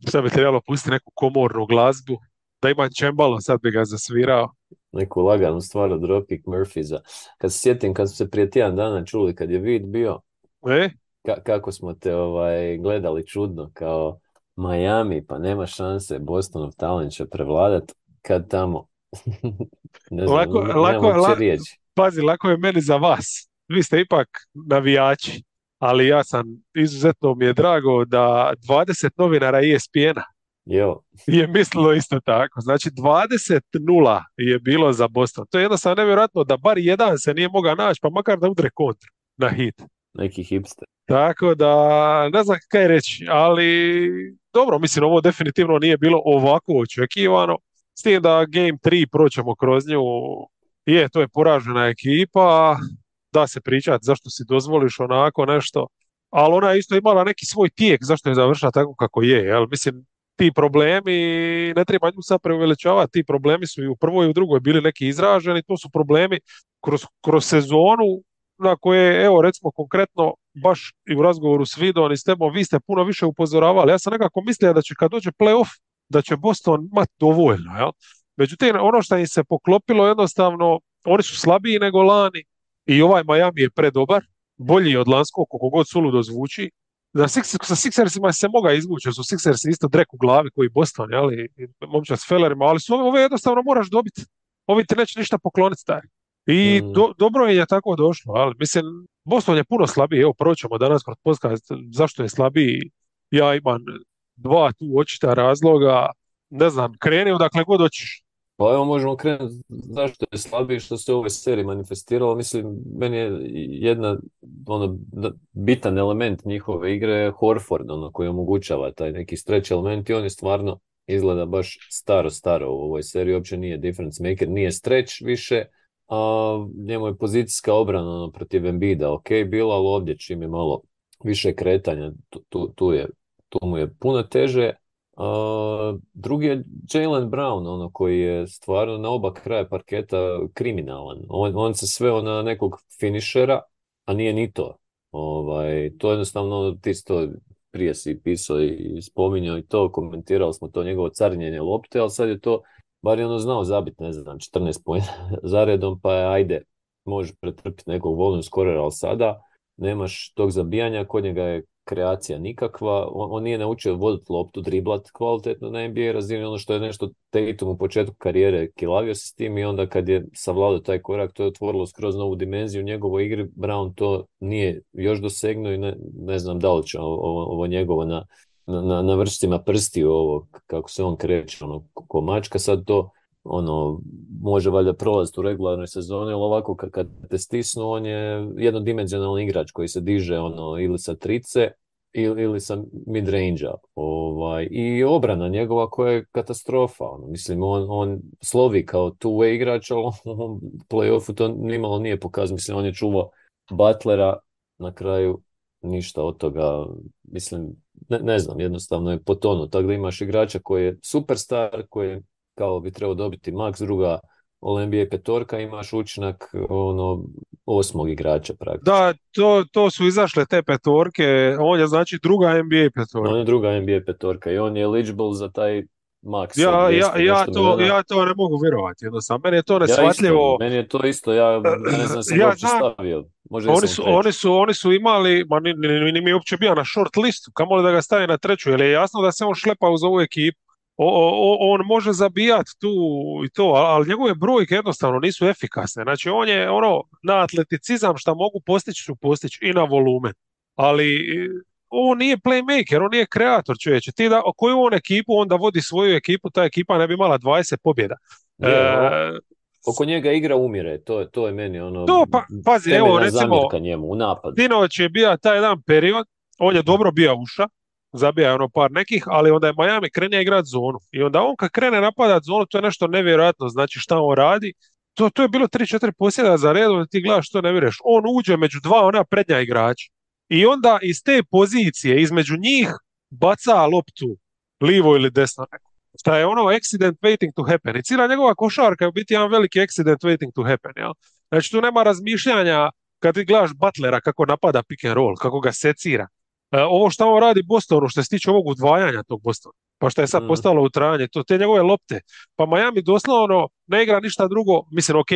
Sad bi trebalo pustiti neku komornu glazbu, da ima čembalo, sad bi ga zasvirao. Neku laganu stvar od Dropkick Murphys-a. Kad se sjetim, kad smo se prije tjedan dana čuli, kad je vid bio, E? ka- kako smo te ovaj, gledali čudno, kao Miami, pa nema šanse, Bostonov talent će prevladat, kad tamo, ne znam, Lako- lako- uopće la- riječi. Pazi, lako je meni za vas. Vi ste ipak navijači, ali ja sam, izuzetno mi je drago da 20 novinara ESPN-a Jo, je mislilo isto tako. Znači 20-0 je bilo za Boston. To je jednostavno nevjerojatno da bar jedan se nije mogao naći, pa makar da udre kontra na hit. neki hipster. Tako da, ne znam kaj reći, ali dobro, mislim, ovo definitivno nije bilo ovako očekivano. S tim da Game 3 proćemo kroz nju, je, to je poražena ekipa, da se pričati zašto si dozvoliš onako nešto, ali ona je isto imala neki svoj tijek zašto je završila tako kako je, jel? Mislim, ti problemi, ne treba nju sad preuveličavati, ti problemi su i u prvoj i u drugoj bili neki izraženi, to su problemi kroz, kroz sezonu na koje, evo recimo konkretno, baš i u razgovoru s Vidom i s tebom, vi ste puno više upozoravali. Ja sam nekako mislio da će kad dođe playoff, da će Boston imati dovoljno, jel? Međutim, ono što im se poklopilo jednostavno, oni su slabiji nego lani i ovaj Miami je predobar, bolji od lanskog, koliko god suludo zvuči. Da Six- sa Sixersima se moga izvući, jer su Sixersi isto drek u glavi koji Boston, jel? I i momčad s Fellerima, ali su ove, ove jednostavno moraš dobiti. Ovi ti neće ništa pokloniti, stari. I Mm. do- dobro je tako došlo, ali mislim, Boston je puno slabiji, evo proćemo danas kroz podcast zašto je slabiji, ja imam dva tu očita razloga, ne znam, kreni odakle god hoćeš. Pa evo možemo krenuti zašto je slabiji što se u ovoj seriji manifestiralo. Mislim, meni je jedna ono, bitan element njihove igre je Horford, ono koji omogućava taj neki stretch element i on je stvarno izgleda baš staro, staro u ovoj seriji. Uopće nije difference maker, nije stretch više, a njemu je pozicijska obrana ono, protiv Embida ok bila, ali ovdje čim je malo više kretanja, tu, tu, tu je, tu mu je puno teže. A, drugi je Jalen Brown, ono koji je stvarno na oba kraja parketa kriminalan. On, on se sveo na nekog finišera, a nije ni to. Ovaj, to jednostavno, ti si to prije si pisao i spominjao i to, komentirali smo to njegovo carinjenje lopte, ali sad je to, bar je ono znao zabiti, ne znam, 14 pojena zaredom, pa je ajde, može pretrpiti nekog volume skorera, ali sada nemaš tog zabijanja, kod njega je kreacija nikakva, on, on nije naučio voditi loptu, driblat kvalitetno na NBA razini, ono što je nešto Tatum u početku karijere kilavio se s tim i onda kad je savladao taj korak, to je otvorilo skroz novu dimenziju njegovoj igri, Brown to nije još dosegnuo i ne, ne znam da li će ovo, ovo njegovo na, na, na, vrstima prstiju ovo, kako se on kreće, ono, ko mačka, sad to ono, može valjda prolaziti u regularnoj sezoni, ali ovako kad, kad te stisnu, on je jednodimenzionalni igrač koji se diže ono, ili sa trice ili, ili sa mid-range-a. Ovaj, I obrana njegova koja je katastrofa. Ono. Mislim, on, on slovi kao two-way igrač, ali on play-offu to nimalo nije pokazao. Mislim, on je čuvao Butlera na kraju ništa od toga, mislim, ne, ne znam, jednostavno je potonuo. Tako da imaš igrača koji je superstar, koji je kao bi trebao dobiti max, druga All NBA petorka, imaš učinak ono, osmog igrača praktično. Da, to, to su izašle te petorke, on je znači druga NBA petorka. On je druga NBA petorka i on je eligible za taj max. Ja, od 200 ja, ja, to, ja to ne mogu vjerovati, jednostavno, meni je to Ja neshvatljivo. isto, meni je to isto, ja ne znam sam Ja uopće stavio. Možda Oni su, oni su, oni su imali, ma ni, ni, ni mi je uopće bio na short listu, kamoli da ga stavi na treću, jer je jasno da se on šlepa uz ovu ekipu. On može zabijati tu i to, ali njegove brojke jednostavno nisu efikasne. Znači on je ono, na atleticizam šta mogu postići ću postići i na volumen. Ali on nije playmaker, on nije kreator čovječe. Ti da, koju on ekipu, onda vodi svoju ekipu, ta ekipa ne bi imala 20 pobjeda. Je, E, Oko njega igra umire, to, je- to je meni ono To, pa, pazi, evo, recimo, njemu u napadu. Sinoć je bio taj jedan period, on je dobro bio uša, zabija ono par nekih, ali onda je Miami krenio igrat zonu. I onda on kad krene napadat zonu, to je nešto nevjerojatno, znači šta on radi. To, to je bilo 3-4 posjeda za redom, ti gledaš što ne vjeruješ. On uđe među dva ona prednja igrača. I onda iz te pozicije, između njih, baca loptu, livo ili desno. Šta je ono accident waiting to happen. I cijela njegova košarka je u biti jedan veliki accident waiting to happen. Jel? Znači tu nema razmišljanja kad ti gledaš Butlera kako napada pick and roll, kako ga secira. E, ovo što on radi Bostonu što se tiče ovog udvajanja tog Bostona. pa što je sad Mm. postalo u trajanje, to te njegove lopte. Pa Miami doslovno ne igra ništa drugo, mislim, ok,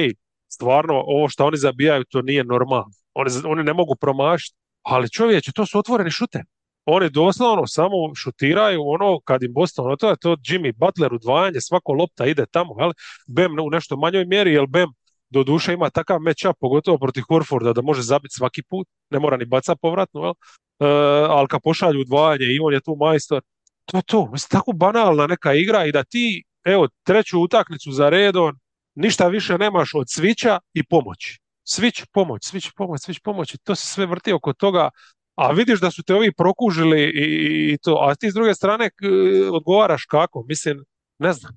stvarno ovo što oni zabijaju to nije normalno. Oni, oni ne mogu promašiti, ali čovječe, to su otvoreni šute. Oni doslovno samo šutiraju ono kad im Boston, to je to Jimmy Butler udvajanje, svako lopta ide tamo, jel? Bem u nešto manjoj mjeri, jer Bem do duše ima takav matchup, pogotovo protiv Horforda, da može zabiti svaki put, ne mora ni bacat povratno, jel? E, ali kad pošalju udvajanje i on je tu majstor, to je to, mislim, tako banalna neka igra i da ti, evo, treću utakmicu za redom, ništa više nemaš od svića i pomoći. Svić, pomoć, svić, pomoć, svić, pomoć to se sve vrti oko toga, a vidiš da su te ovi prokužili i, i to, a ti s druge strane odgovaraš kako, mislim, ne znam,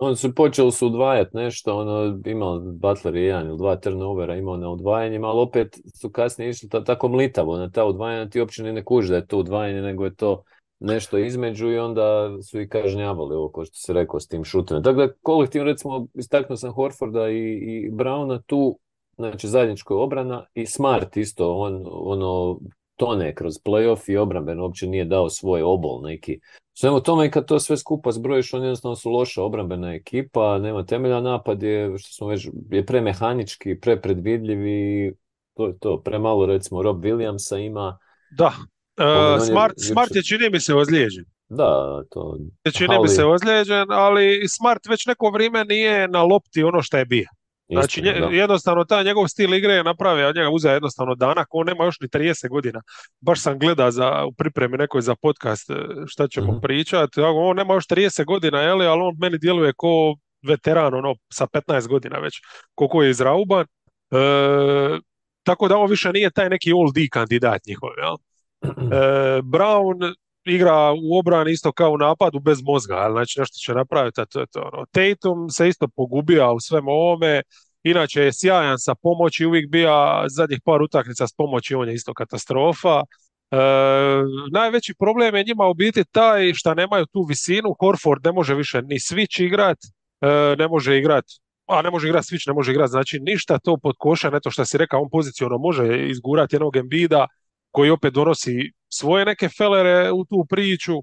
Oni su počeli su udvajati nešto, ono, imao Butler je jedan ili dva turnovera imao na udvajanjima, ali opet su kasnije išli ta- tako mlitavo na ta udvajanja, ti uopće ne kužiš da je to udvajanje, nego je to nešto između i onda su i kažnjavali ovo, što se rekao, s tim šutima. Dakle, kolektivno, recimo, istaknuo sam Horforda i, i Browna tu, znači zajednička obrana i Smart isto, on ono tone kroz playoff i obrambeno uopće nije dao svoj obol neki. Svemu tome i kad to sve skupa zbrojiš, oni jednostavno su loša obrambena ekipa, nema temelja, napad je, što smo već, je premehanički, prepredvidljiv i to je to, premalo recimo Rob Williamsa ima, da. On- on je Smart, Smart je čini mi se ozlijeđen. da, to, Čini mi Ali- se ozlijeđen, ali Smart već neko vrijeme nije na lopti ono što je bio. Znači, istina, jednostavno taj njegov stil igre je napravio, od njega uzeo jednostavno danak, on nema još ni 30 godina. Baš sam gleda za, u pripremi nekoj za podcast e, šta ćemo Mhm. pričati, on nema još 30 godina, je li, ali on meni djeluje ko veteran, ono, sa 15 godina već, koliko je izrauban. E, tako da on više nije taj neki all D kandidat njihov, jel? E, Brown igra u obrani isto kao u napadu bez mozga, jel? znači nešto će napraviti, a to je to. Ono. Tatum se isto pogubio u svemu ovome, inače je sjajan sa pomoći, uvijek bija zadnjih par utakmica s pomoći, on je isto katastrofa. E, najveći problem je njima u biti taj što nemaju tu visinu, Horford ne može više ni switch igrat, e, ne može igrat a ne može igrati switch, ne može igrati znači ništa, to pod koša, ne to što si rekao, on poziciono može izgurati jednog Embida, koji opet donosi svoje neke felere u tu priču,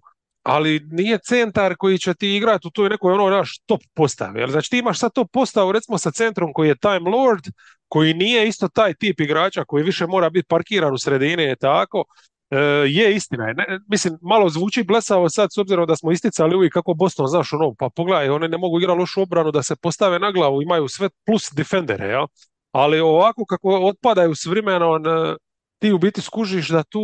ali nije centar koji će ti igrati u toj nekoj ono naš top postavi. Jer znači ti imaš sad top postavu recimo sa centrom koji je Time Lord, koji nije isto taj tip igrača koji više mora biti parkiran u sredini je tako. E, je istina. Ne, mislim, malo zvuči blesavo sad s obzirom da smo isticali uvijek kako Boston, znaš ono, pa pogledaj, oni ne mogu igrati lošu obranu da se postave na glavu, imaju sve plus defendere, jel? Ali ovako kako otpadaju s vremenom, e, ti u biti skužiš da tu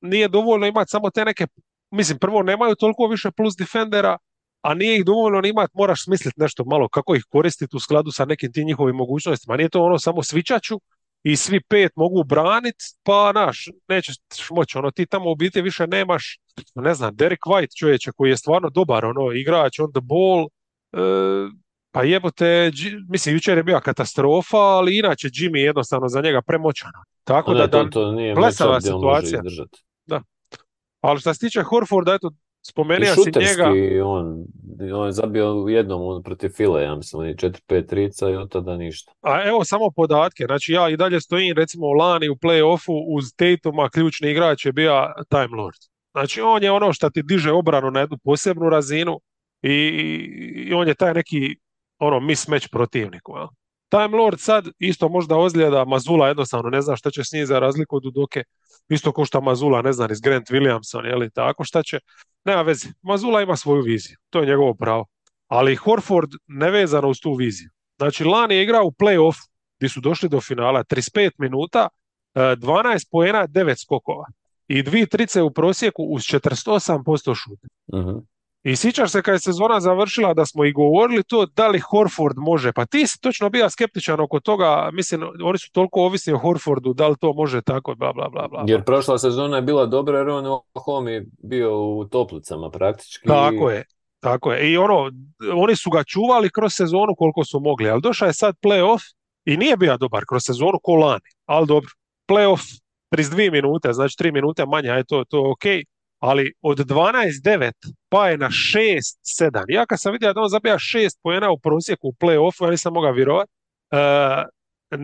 nije dovoljno imati samo te neke, mislim, prvo nemaju toliko više plus defendera, a nije ih dovoljno imati, moraš smisliti nešto malo kako ih koristiti u skladu sa nekim tim njihovim mogućnostima. Nije to ono samo svičaću i svi pet mogu braniti, pa naš, nećeš moći, ono ti tamo u biti više nemaš, ne znam, Derek White čovječe koji je stvarno dobar, ono, igrač on the ball, e, pa jebote, mislim, jučer je bila katastrofa, ali inače Jimmy je jednostavno za njega premoćano. Tako A da, ne, to, da, to nije blesava može situacija. izdržati. ali što se tiče Horforda, eto, I spomenuo si njega, on, on je zabio u jednom protiv File, ja mislim, on je 4-5 trica i od tada ništa. a evo samo podatke, znači ja i dalje stojim recimo lani u play-offu uz Tatuma, ključni igrač je bio Time Lord. Znači on je ono što ti diže obranu na jednu posebnu razinu i, i on je taj neki ono mismatch protivniku. jel? Time Lord sad isto možda ozljeda, Mazula jednostavno ne zna šta će s njim za razliku od Udoke, isto ko što Mazula ne zna s Grant Williamson, je li tako šta će, nema veze, Mazula ima svoju viziju, to je njegovo pravo, ali Horford nevezano uz tu viziju. Znači lani je igrao u play-off gdje su došli do finala 35 minuta, e, 12 poena, 9 skokova i dvije trice u prosjeku uz 48% šuta. Mhm. I sjećaš se kad je sezona završila da smo i govorili to da li Horford može, pa ti si točno bio skeptičan oko toga, mislim oni su toliko ovisni o Horfordu, da li to može tako, bla bla bla bla. Jer prošla sezona je bila dobra jer on u Oklahoma bio u toplicama praktički. Tako je, tako je. I ono, oni su ga čuvali kroz sezonu koliko su mogli, ali došao je sad playoff i nije bio dobar kroz sezonu ko lani, ali dobro. Playoff 32 minute, znači 3 minute manje, aj to, to je ok, ali od 12-9 pa je na 6-7. Ja kad sam vidio da on zabija 6 pojena u prosjeku u play-offu, ja nisam mogao vjerovati. E,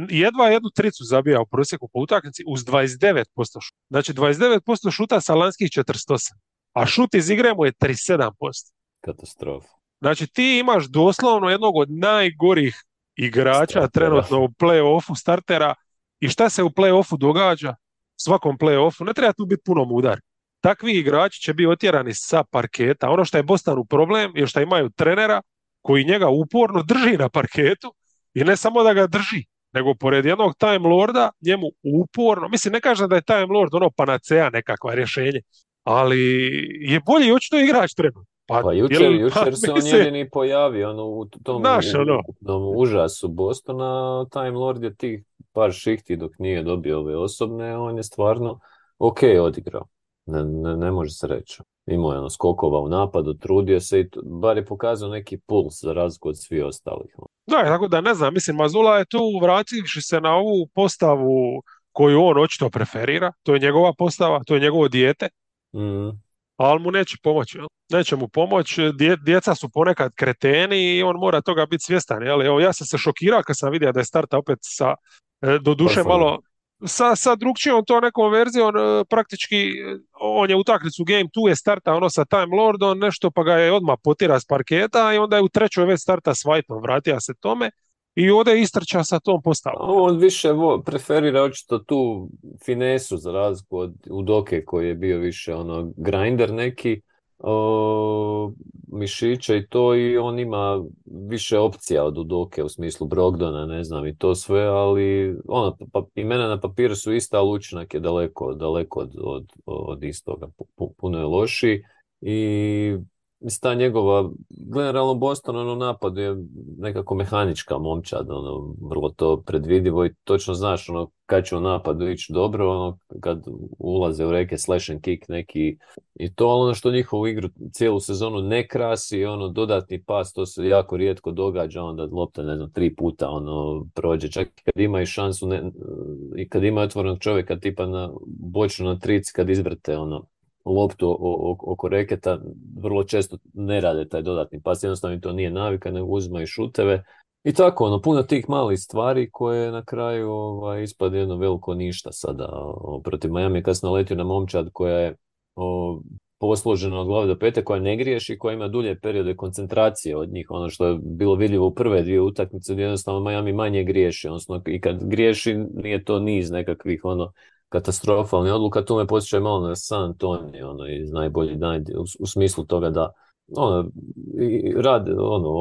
jedva jednu tricu zabija u prosjeku po utakmici uz 29% šuta. Znači 29% šuta sa lanskih 48. a šut iz igre mu je 37%. Katastrofa. Znači ti imaš doslovno jednog od najgorih igrača Startera. trenutno u play-offu startera i šta se u play-offu događa? Svakom play-offu, ne treba tu biti puno mudar. Takvi igrači će biti otjerani sa parketa. Ono što je Bostonu problem je što imaju trenera koji njega uporno drži na parketu i ne samo da ga drži, nego pored jednog Time Lorda njemu uporno, mislim ne kažem da je Time Lord ono panacea nekakva rješenje, ali je bolji očito igrač trenutno. Pa jučer, jel- jučer pa, se on mislim, jedini pojavio ono, u tom Znaš, u- ono. ukupnom užasu Bostona, Time Lord je tih par šihti dok nije dobio ove osobne, on je stvarno ok odigrao. Ne, ne, ne može se reći. Imao je ono skokova u napadu, trudio se i bar je pokazao neki puls za razliku od svih ostalih. ono. Da, tako da ne znam, mislim Mazula je tu vrativši se na ovu postavu koju on očito preferira, to je njegova postava, to je njegovo dijete, Mm. ali mu neće pomoći. jel? Neće mu pomoći, dje- djeca su ponekad kreteni i on mora toga biti svjestan. Jel? Evo, ja sam se šokirao kad sam vidio da je starta opet sa, e, doduše Horfordom. malo, sa, sa drugčijom to nekom verzijom, e, praktički e, on je utakmicu game tu je starta ono sa Time Lordom, nešto pa ga je odmah potira s parketa i onda je u trećoj već starta s Whiteom, vratio se tome i ovdje istrča sa tom postavom. On više preferira očito tu finesu za razliku od Udoke koji je bio više ono grinder neki o, mišića i to i on ima više opcija od Udoke u smislu Brogdona, ne znam i to sve, ali ono, pa, imena na papiru su ista, ali učinak je daleko, daleko od, od, od istoga, Pu- pu- puno je lošiji i ta njegova, generalno Boston, ono napad je nekako mehanička momčad, ono, vrlo to predvidivo i točno znaš, ono, kad će u napadu ići dobro, ono, kad ulaze u reke slash and kick neki i to, ono što njihovu igru cijelu sezonu ne krasi, ono, dodatni pas, to se jako rijetko događa, onda lopta, ne znam, tri puta, ono, prođe, čak i kad ima i šansu, ne, i kad ima otvorenog čovjeka, tipa na bočnu na trici, kad izvrte, ono, loptu oko reketa, vrlo često ne rade taj dodatni pas, jednostavno to nije navika, nego uzimaju šuteve. I tako, ono, puno tih malih stvari koje na kraju ovaj, ispade jedno veliko ništa sada o, protiv Miami kad sam naletio na momčad koja je o, posložena od glave do pete, koja ne griješi, koja ima dulje periode koncentracije od njih, ono što je bilo vidljivo u prve dvije utakmice, jednostavno Miami manje griješi, odnosno i kad griješi nije to niz nekakvih ono katastrofalnih odluka, tu me posjeća malo na San Antonio, ono, iz najbolji dan, u, u smislu toga da ono, i- rade, ono,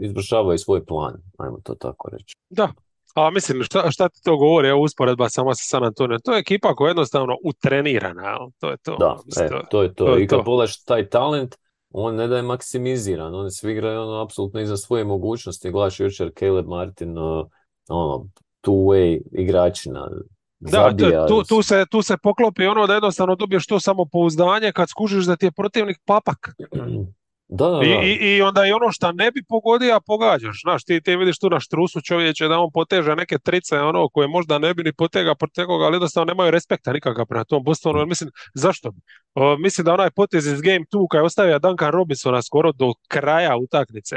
izvršavaju svoj plan, ajmo to tako reći. Da, a mislim, šta, šta ti to govori, evo usporedba sama sa San Antonio, to je ekipa koja je jednostavno utrenirana, to je to. Da, Mislim, e, to- to je to. to je I kad pogledaš taj talent, on ne da je maksimiziran, oni svi igraju ono, apsolutno iza svoje mogućnosti. Gledaš jučer Caleb Martin, ono, two-way igračina, Da, tu, tu, se, tu se poklopi ono da jednostavno dobiješ to samopouzdanje kad skužiš da ti je protivnik papak. Da, da, I, da. i, I onda i ono šta ne bi pogodio, a pogađaš. Znaš, ti, ti vidiš tu na štrusu čovječe da on poteže neke trice ono koje možda ne bi ni potega protegoga, ali jednostavno nemaju respekta nikakav prema tom Bostonu. Mislim, zašto bi? O, mislim da onaj potez iz Game 2 kad je ostavio Duncan Robinsona skoro do kraja utakmice,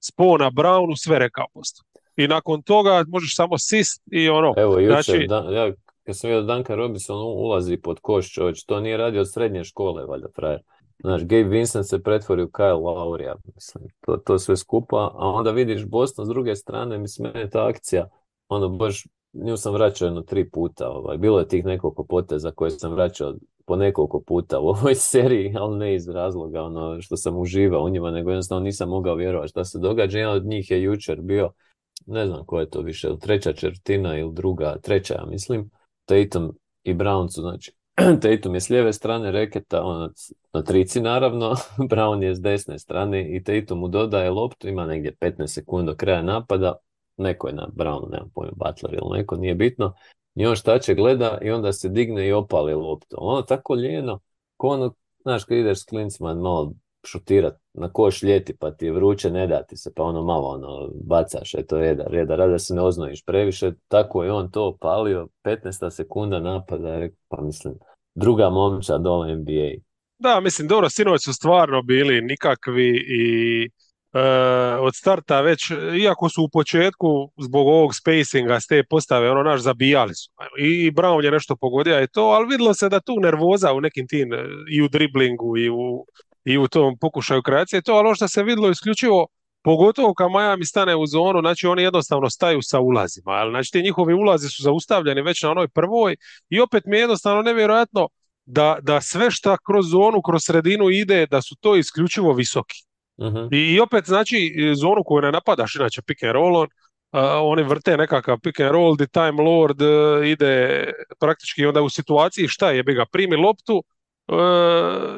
spona Brownu, sve rekao Boston. I nakon toga možeš samo sist i ono. Evo, jučer, Znači- Dan- ja, kad sam vidio Duncan Robinson ulazi pod koš, čovječ, to nije radio od srednje škole, valjda, frajer. Znaš, Gabe Vincent se pretvori u Kyle Lowry, mislim, to, to sve skupa, a onda vidiš Boston s druge strane, mislim, mene ta akcija, ono, baš, nju sam vraćao jedno tri puta, ovaj, bilo je tih nekoliko poteza koje sam vraćao po nekoliko puta u ovoj seriji, ali ne iz razloga, ono, što sam uživao u njima, nego jednostavno nisam mogao vjerovati šta se događa, jedan od njih je jučer bio, ne znam ko je to više, treća četvrtina ili druga, treća, ja mislim, Tatum i Brown znači, Tatum je s lijeve strane reketa, on na, trici naravno, Brown je s desne strane i Tatum mu dodaje loptu, ima negdje 15 sekundi do kraja napada, neko je na Brownu, nemam pojma, Butler ili neko, nije bitno, i on šta će gleda i onda se digne i opali loptu. Ono tako lijeno, ko ono, znaš, kad ideš s klincima malo šutirat na koš ljeti pa ti je vruće, ne da ti se, pa ono malo ono bacaš, eto reda, reda, rada se ne oznojiš previše, tako je on to opalio, 15 sekunda napada, pa mislim, druga momčad dole NBA. Da, mislim, dobro, sinoć su stvarno bili nikakvi i od starta već, iako su u početku zbog ovog spacinga s te postave, ono naš zabijali su. I, Brown je nešto pogodio i to, ali vidjelo se da tu nervoza u nekim tim, e, i u driblingu i u, i u tom pokušaju kreacije, to, ali ono što se vidjelo isključivo Pogotovo kad Miami stane u zonu, znači oni jednostavno staju sa ulazima. Ali, znači ti njihovi ulazi su zaustavljeni već na onoj prvoj i opet mi je jednostavno nevjerojatno da, da sve šta kroz zonu, kroz sredinu ide, da su to isključivo visoki. uh I, I, opet znači zonu koju ne napadaš, inače pick and roll on, oni vrte nekakav pick and roll, the time lord uh, ide praktički onda u situaciji šta je, bi ga primi loptu uh,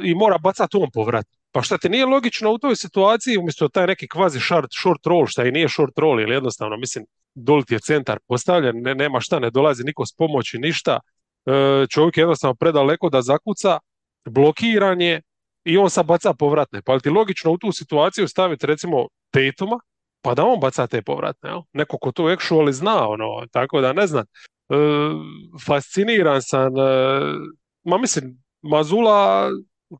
i mora bacati on povrat. Pa šta ti nije logično u toj situaciji, umjesto taj neki kvazi short, short roll, šta i nije short roll, ili jednostavno, mislim, dol ti je centar postavljen, ne, nema šta, ne dolazi niko s pomoći, ništa, e, čovjek je jednostavno predaleko da zakuca, blokiran je i on sad baca povratne. Pa li ti logično u tu situaciju staviti recimo Tatuma, pa da on baca te povratne, jel? neko ko to actually zna, ono, tako da ne znam. E, fasciniran sam, e, ma mislim, Mazula,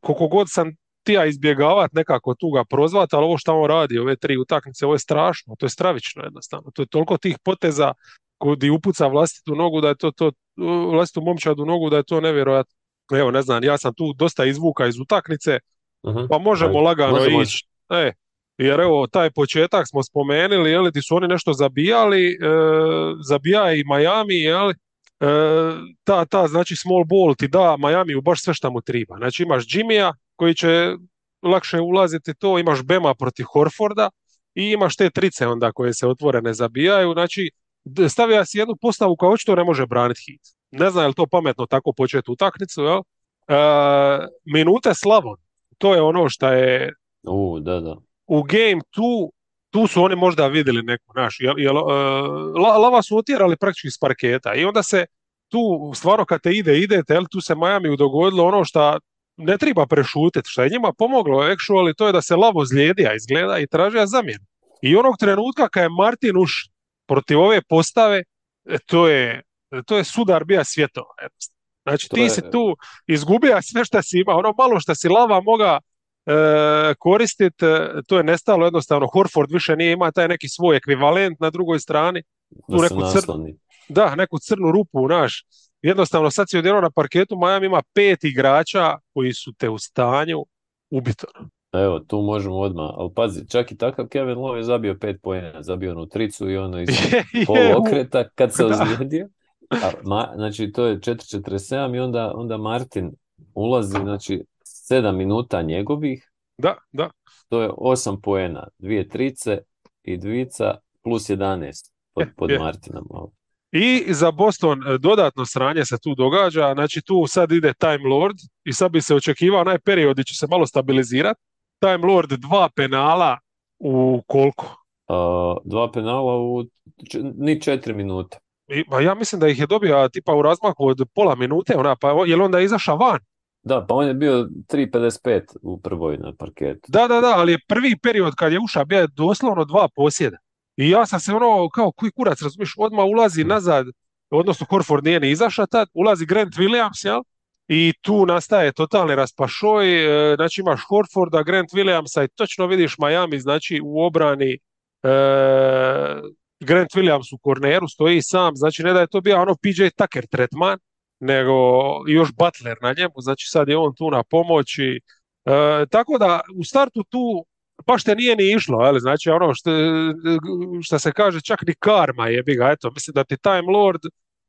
koliko god sam ja izbjegavati nekako tu ga prozvati, ali ovo što on radi, ove tri utakmice, ovo je strašno, to je stravično jednostavno. To je toliko tih poteza kod upuca vlastitu nogu da je to, to vlastitu momčadu nogu da je to nevjerojatno. Evo, ne znam, ja sam tu dosta izvuka iz utakmice, uh pa možemo lagano ići. E, jer evo, taj početak smo spomenuli, jeli, ti su oni nešto zabijali, e, zabija i Miami, jeli, ta, ta, znači small ball ti da Miami u baš sve što mu treba. Znači imaš Jimmya, koji će lakše ulaziti to, imaš Bema protiv Horforda i imaš te trice onda koje se otvorene zabijaju, znači stavio si jednu postavu koja očito ne može braniti hit. Ne znam je li to pametno tako početi utakmicu, jel? E, minute Slavon, to je ono što je u, da, da. u game tu tu su oni možda vidjeli neku naš, jel, jel, uh, lava su otjerali praktički iz parketa i onda se tu stvarno kad te ide, idete, jel, tu se Miami dogodilo ono što ne treba prešutiti, što je njima pomoglo actually to je da se Lavo zlijedija izgleda i tražija zamjenu. I onog trenutka kad je Martin uš protiv ove postave, e, to je, to je sudar bija svjetova. Znači ti si tu izgubija sve što si ima, ono malo što si Lava moga e, koristiti, e, to je nestalo jednostavno. Horford više nije ima taj neki svoj ekvivalent na drugoj strani. Tu neku crnu, da, neku crnu rupu, naš jednostavno sad si odjedno na parketu, Miami ima pet igrača koji su te u stanju ubiti. Evo, tu možemo odmah, ali pazi, čak i takav Kevin Love je zabio pet pojena, zabio onu tricu i ono iz poluokreta kad se ozlijedio. Ma, znači, to je 4.47 i onda, onda Martin ulazi, znači, 7 minuta njegovih. Da, da. To je 8 poena, dvije trice i dvica plus 11 pod, pod Martinom. I za Boston e, dodatno sranje se tu događa, znači tu sad ide Time Lord i sad bi se očekivao onaj period gdje će se malo stabilizirati. Time Lord dva penala u koliko? Uh, dva penala u ni četiri minute. I, pa ja mislim da ih je dobio tipa u razmaku od pola minute, ona, pa je li onda izašao van? Da, pa on je bio 3.55 u prvoj na parketu. Da, da, da, ali je prvi period kad je ušao bio je doslovno dva posjeda. I ja sam se ono, kao koji kurac, razumiješ, odmah ulazi nazad, odnosno Horford nije ni izašao tad, ulazi Grant Williams, jel? I tu nastaje totalni raspašoj, e, znači imaš Horforda, Grant Williamsa i točno vidiš Miami, znači u obrani e, Grant Williams u korneru stoji sam, znači ne da je to bio ono PJ Tucker tretman, nego još Butler na njemu, znači sad je on tu na pomoći. E, tako da u startu tu baš te nije ni išlo, ali znači ono što, što se kaže čak ni karma je bi ga, eto, mislim da ti Time Lord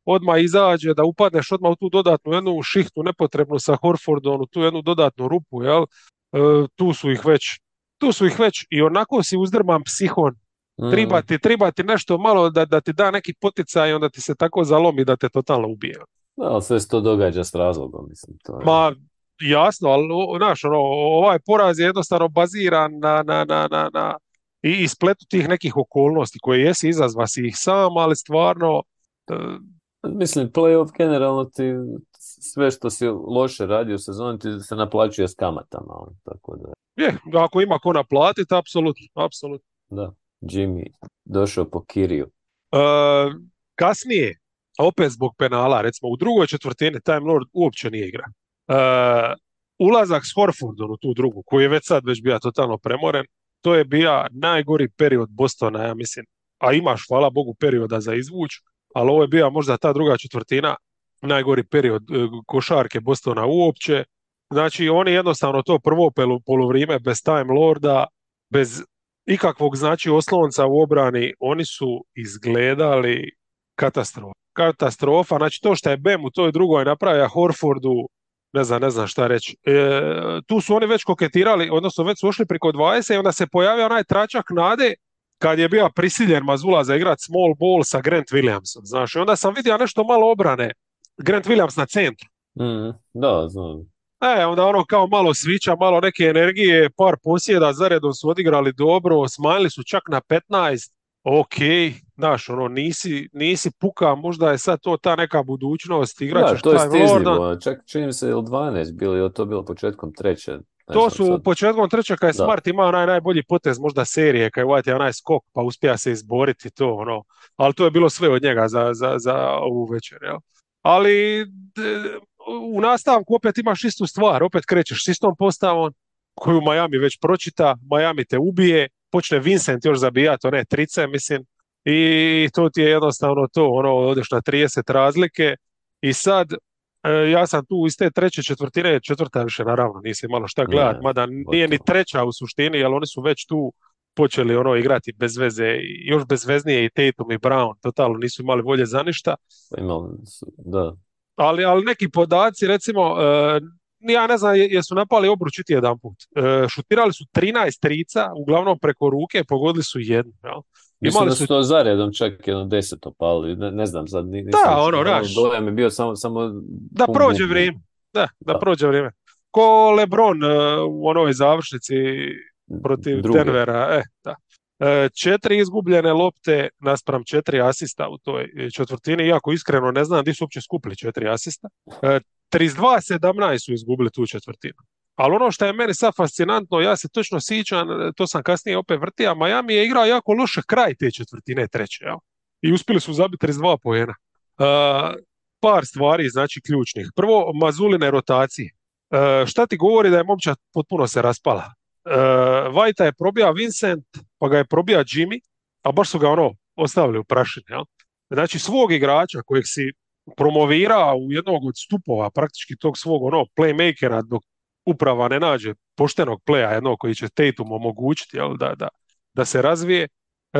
odmah izađe, da upadneš odmah u tu dodatnu jednu šihtu nepotrebnu sa Horfordom, u tu jednu dodatnu rupu, jel? E, tu su ih već, tu su ih već i onako si uzdrman psihon, mm. Treba, ti, treba ti nešto malo da, da ti da neki poticaj i onda ti se tako zalomi da te totalno ubije. Da, ali sve se to događa s razlogom, mislim. To je... Ma, jasno, ali znaš, ono, ovaj poraz je jednostavno baziran na, na, na, na, na i spletu tih nekih okolnosti koje jesi izazva si ih sam, ali stvarno... Uh... Mislim, playoff generalno ti sve što si loše radio u sezoni ti se naplaćuje s kamatama. On, tako da... Je, ako ima ko naplatiti, apsolutno, apsolutno. Da, Jimmy došao po Kiriju. Uh, kasnije, opet zbog penala, recimo u drugoj četvrtini Time Lord uopće nije igra. Uh, ulazak s Horfordom u tu drugu, koji je već sad već bio totalno premoren, to je bio najgori period Bostona, ja mislim. A imaš, hvala Bogu, perioda za izvuć, ali ovo je bila možda ta druga četvrtina najgori period e, košarke Bostona uopće. Znači, oni jednostavno to prvo polovrijeme bez Time Lorda, bez ikakvog znači oslonca u obrani, oni su izgledali katastrofa. Katastrofa, znači to što je Bem u toj drugoj napravio Horfordu, ne znam, ne znam šta reći. E, tu su oni već koketirali, odnosno već su ušli priko 20 i onda se pojavio onaj tračak nade kad je bio prisiljen Mazula za igrat small ball sa Grant Williamsom. Znaš, onda sam vidio nešto malo obrane. Grant Williams na centru. Mm, da, znam. E, onda ono kao malo svića, malo neke energije, par posjeda, zaredom su odigrali dobro, smanjili su čak na 15, ok, znaš, ono, nisi, nisi puka, možda je sad to ta neka budućnost, igrat da, to je stizljivo, čak čini mi se ili 12 bili, to bilo početkom treće. To su sad. početkom treće kad je Smart imao onaj najbolji potez možda serije, kad je uvati onaj skok pa uspija se izboriti to, ono, ali to je bilo sve od njega za, za, za ovu večer, jel? Ali u nastavku opet imaš istu stvar, opet krećeš s istom postavom koju Miami već pročita, Miami te ubije, počne Vincent još zabijati one trice, mislim, i to ti je jednostavno to, ono, odeš na 30 razlike i sad e, ja sam tu iz te treće četvrtine, četvrta više naravno, nisi malo šta gledat, mada nije ni treća u suštini, jer oni su već tu počeli ono igrati bez veze, još bezveznije i Tatum i Brown, totalno nisu imali volje za ništa. da. Ali, ali neki podaci, recimo, e, ja ne znam jesu napali obručiti jedan put. E, šutirali su 13 trica, uglavnom preko ruke, pogodili su jednu. Jel? Mislim da su to zaredom čak jedno deset opali, ne, ne znam sad. Nisam, da, ono, raš. Dojam je bio samo... samo da prođe vrijeme. Da, da, prođe vrijeme. Ko Lebron uh, u onoj završnici protiv Druge. Denvera. E, da. E, četiri izgubljene lopte naspram četiri asista u toj četvrtini, iako iskreno ne znam di su uopće skupili četiri asista. E, 32-17 su izgubili tu četvrtinu. Ali ono što je meni sad fascinantno, ja se točno sjećam, to sam kasnije opet vrtio, Miami je igrao jako loše kraj te četvrtine treće. Jel? I uspjeli su zabiti 32 pojena. Uh, par stvari, znači ključnih. Prvo, Mazuline rotacije. Uh, šta ti govori da je momčad potpuno se raspala? Uh, Vajta je probija Vincent, pa ga je probija Jimmy, a baš su ga ono ostavili u prašini. Jel? Znači svog igrača kojeg si promovira u jednog od stupova praktički tog svog ono playmakera dok uprava ne nađe poštenog playa jednog koji će Tatum omogućiti jel, da, da, da se razvije. E,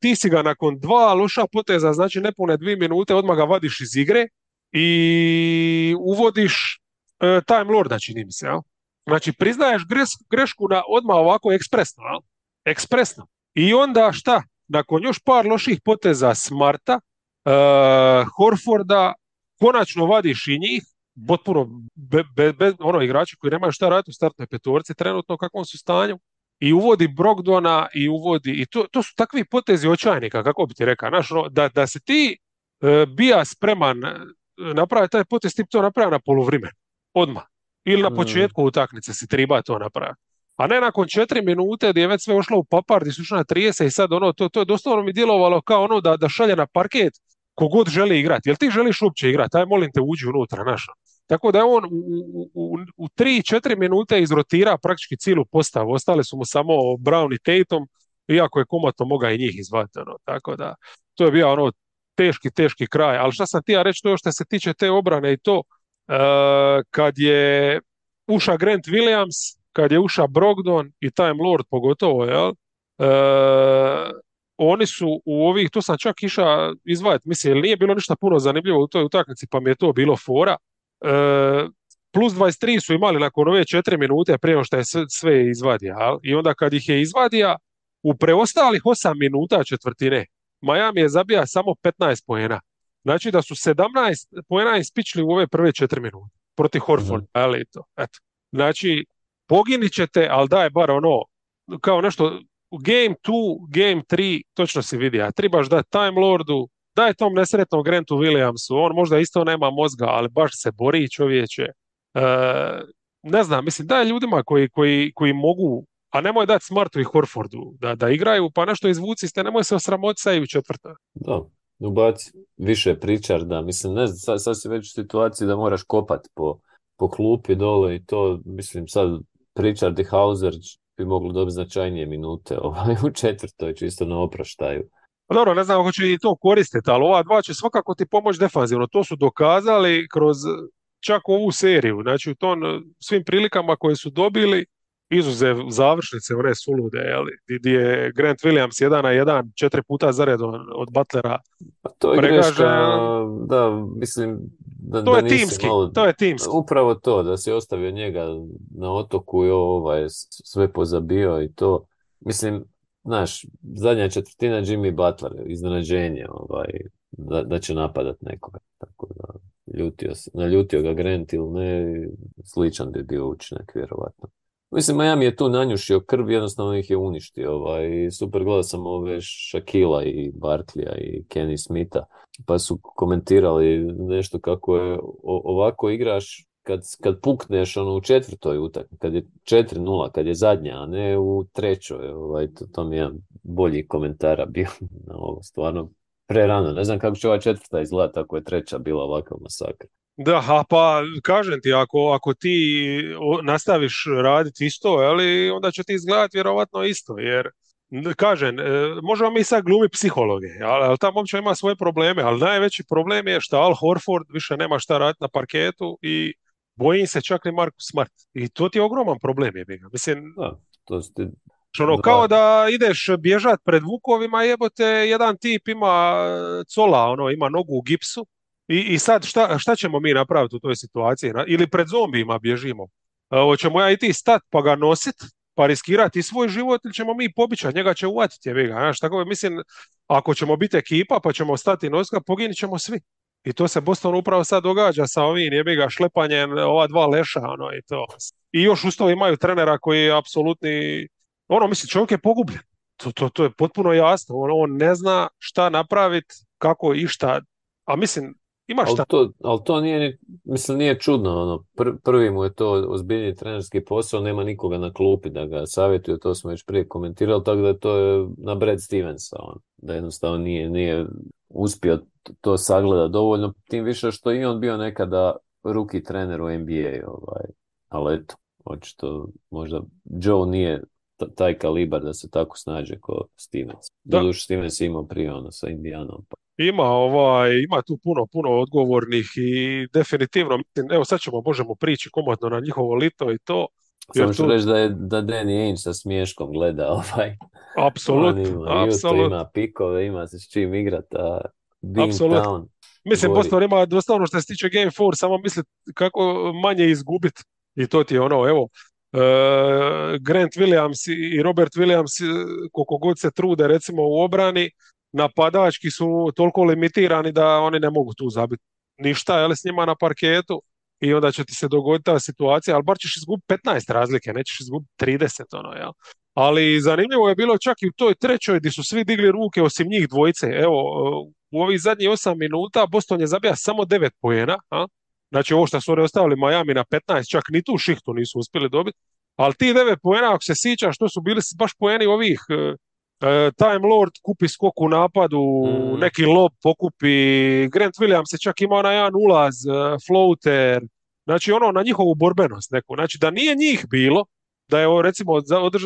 ti si ga nakon dva loša poteza, znači nepune dvije minute, odmah ga vadiš iz igre i uvodiš e, Time Lorda, čini mi se. Jel? Znači, priznaješ grešku na odmah ovako ekspresno. Jel? Ekspresno. I onda šta? Nakon još par loših poteza Smarta, Horforda, konačno vadiš i njih, potpuno be, be, ono igrači koji nemaju šta raditi u startnoj petorci trenutno u kakvom su stanju i uvodi Brogdona i uvodi i to, to su takvi potezi očajnika kako bi ti rekao znaš, ono, da, da se ti uh, bija spreman e, napraviti taj potez tip to napravi na poluvrime odmah ili na mm. početku utakmice si treba to napraviti a ne nakon četiri minute gdje je već sve ušlo u papar, gdje su na 30 i sad ono, to, to je doslovno mi djelovalo kao ono da, da šalje na parket kogod želi igrati. Jel ti želiš uopće igrati? Aj molim te uđi unutra, naša. Tako da je on u, u, u 3-4 minute izrotira praktički cijelu postavu. Ostale su mu samo Brown i Tatum, iako je komato mogao i njih izvati. Ono. Tako da, to je bio ono teški, teški kraj. Ali šta sam ti ja reći to što se tiče te obrane i to, uh, kad je uša Grant Williams, kad je uša Brogdon i Time Lord pogotovo, jel? Uh, oni su u ovih, to sam čak iša izvajati, mislim, jer nije bilo ništa puno zanimljivo u toj utakmici, pa mi je to bilo fora. E, plus 23 su imali nakon ove 4 minute prije što je sve, izvadio. I onda kad ih je izvadio, u preostalih 8 minuta četvrtine, Miami je zabija samo 15 pojena. Znači da su 17 pojena ispičili u ove prve 4 minute protiv Horford. Mm. Ali to, eto. Znači, poginit ćete, ali daj bar ono, kao nešto game 2, game 3, točno si vidi, a trebaš da Time Lordu, daj tom nesretnom Grantu Williamsu, on možda isto nema mozga, ali baš se bori čovječe. E, ne znam, mislim, daj ljudima koji, koji, koji mogu, a nemoj dati Smartu i Horfordu da, da igraju, pa nešto izvuci ste, nemoj se osramoti u četvrta. Da, ubaci više pričar, da, mislim, ne znam, sad, sad si već u situaciji da moraš kopat po, po klupi dole i to, mislim, sad Pritchard i Hauser bi moglo dobiti značajnije minute ovaj, u četvrtoj, čisto na opraštaju. Pa dobro, ne znam ako će i to koristiti, ali ova dva će svakako ti pomoći defanzivno. To su dokazali kroz čak ovu seriju. Znači u tom svim prilikama koje su dobili, izuzev završnice, one sulude, jeli, gdje je Grant Williams jedan na jedan, četiri puta zaredom od Butlera. Pa to je greška, da, mislim, da, to da je timski, to je timski. Upravo to, da si ostavio njega na otoku i ovaj, sve pozabio i to. Mislim, znaš, zadnja četvrtina Jimmy Butler, iznenađenje, ovaj, da, da će napadat nekoga. Tako da, ljutio, se, naljutio ga Grant ili ne, sličan bi bio učinak, vjerovatno. Mislim, Miami je tu nanjušio krv, jednostavno ih je uništio. Ovaj, super gledao sam ove Shakila i Barklija i Kenny Smitha, pa su komentirali nešto kako je ovako igraš kad, kad pukneš ono u četvrtoj utakmici, kad je 4-0, kad je zadnja, a ne u trećoj, ovaj, to, to mi je bolji komentara bio na ovo, stvarno prerano. Ne znam kako će ova četvrta izgledati ako je treća bila ovakav masakr. Da, a pa kažem ti, ako, ako ti nastaviš raditi isto, ali onda će ti izgledati vjerovatno isto, jer kažem, e, možemo mi sad glumi psihologe, ali, ali ta momča ima svoje probleme, ali najveći problem je što Al Horford više nema šta raditi na parketu i bojim se čak ni Marku Smart. I to ti je ogroman problem, je Mislim, da, to ste... Ono, kao da ideš bježat pred vukovima, jebote, jedan tip ima cola, ono, ima nogu u gipsu, i, i sad šta, šta ćemo mi napraviti u toj situaciji? Ili pred zombijima bježimo? E, hoćemo ja i ti stat pa ga nosit, pa riskirati svoj život ili ćemo mi pobićati, njega će uvatiti, je ga. Znaš, tako mislim, ako ćemo biti ekipa pa ćemo stati noska, poginit ćemo svi. I to se Boston upravo sad događa sa ovim jebi ga šlepanjem ova dva leša ono i to. I još uz to imaju trenera koji je apsolutni ono mislim čovjek je pogubljen. To, to, to je potpuno jasno. On, on ne zna šta napraviti, kako i šta. A mislim, ima šta. Ali to, ali to nije, mislim, nije čudno. Ono. prvi mu je to ozbiljni trenerski posao, nema nikoga na klupi da ga savjetuje, to smo već prije komentirali, tako da to je na Brad Stevensa. On. Da jednostavno nije, nije uspio to sagleda dovoljno, tim više što i on bio nekada ruki trener u NBA, ovaj, ali eto, očito možda Joe nije taj kalibar da se tako snađe ko Stevens. Doduš Stevens imao prije ono sa Indianom. Pa. Ima, ovaj, ima tu puno, puno odgovornih i definitivno, evo sad ćemo, možemo prići komotno na njihovo lito i to. Samo ću tu... reći da je da Danny Ainge sa smješkom gleda ovaj. Apsolutno, apsolutno. Ima pikove, ima se s čim igrati, a Apsolutno. Mislim, Boston ima dosta ono što se tiče Game 4, samo misli kako manje izgubiti. I to ti je ono, evo, Grant Williams i Robert Williams koliko god se trude recimo u obrani napadački su toliko limitirani da oni ne mogu tu zabiti ništa jel, s njima na parketu i onda će ti se dogoditi ta situacija, ali bar ćeš izgubiti 15 razlike, nećeš izgubiti 30 ono, jel? Ali zanimljivo je bilo čak i u toj trećoj gdje su svi digli ruke osim njih dvojice. Evo, u ovih zadnjih 8 minuta Boston je zabija samo 9 pojena. A? Znači ovo što su oni ostavili Miami na 15, čak ni tu šihtu nisu uspjeli dobiti. Ali ti 9 pojena, ako se sjećaš, to su bili baš pojeni ovih uh, Time Lord kupi skok u napadu, mm. neki lob pokupi, Grant Williams se čak imao na jedan ulaz, uh, floater, znači ono na njihovu borbenost neku. Znači da nije njih bilo, da je recimo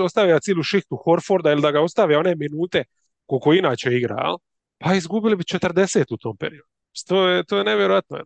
ostavio cijelu šihtu Horforda ili da ga ostavio one minute koliko inače igra, pa izgubili bi 40 u tom periodu. To je, to je nevjerojatno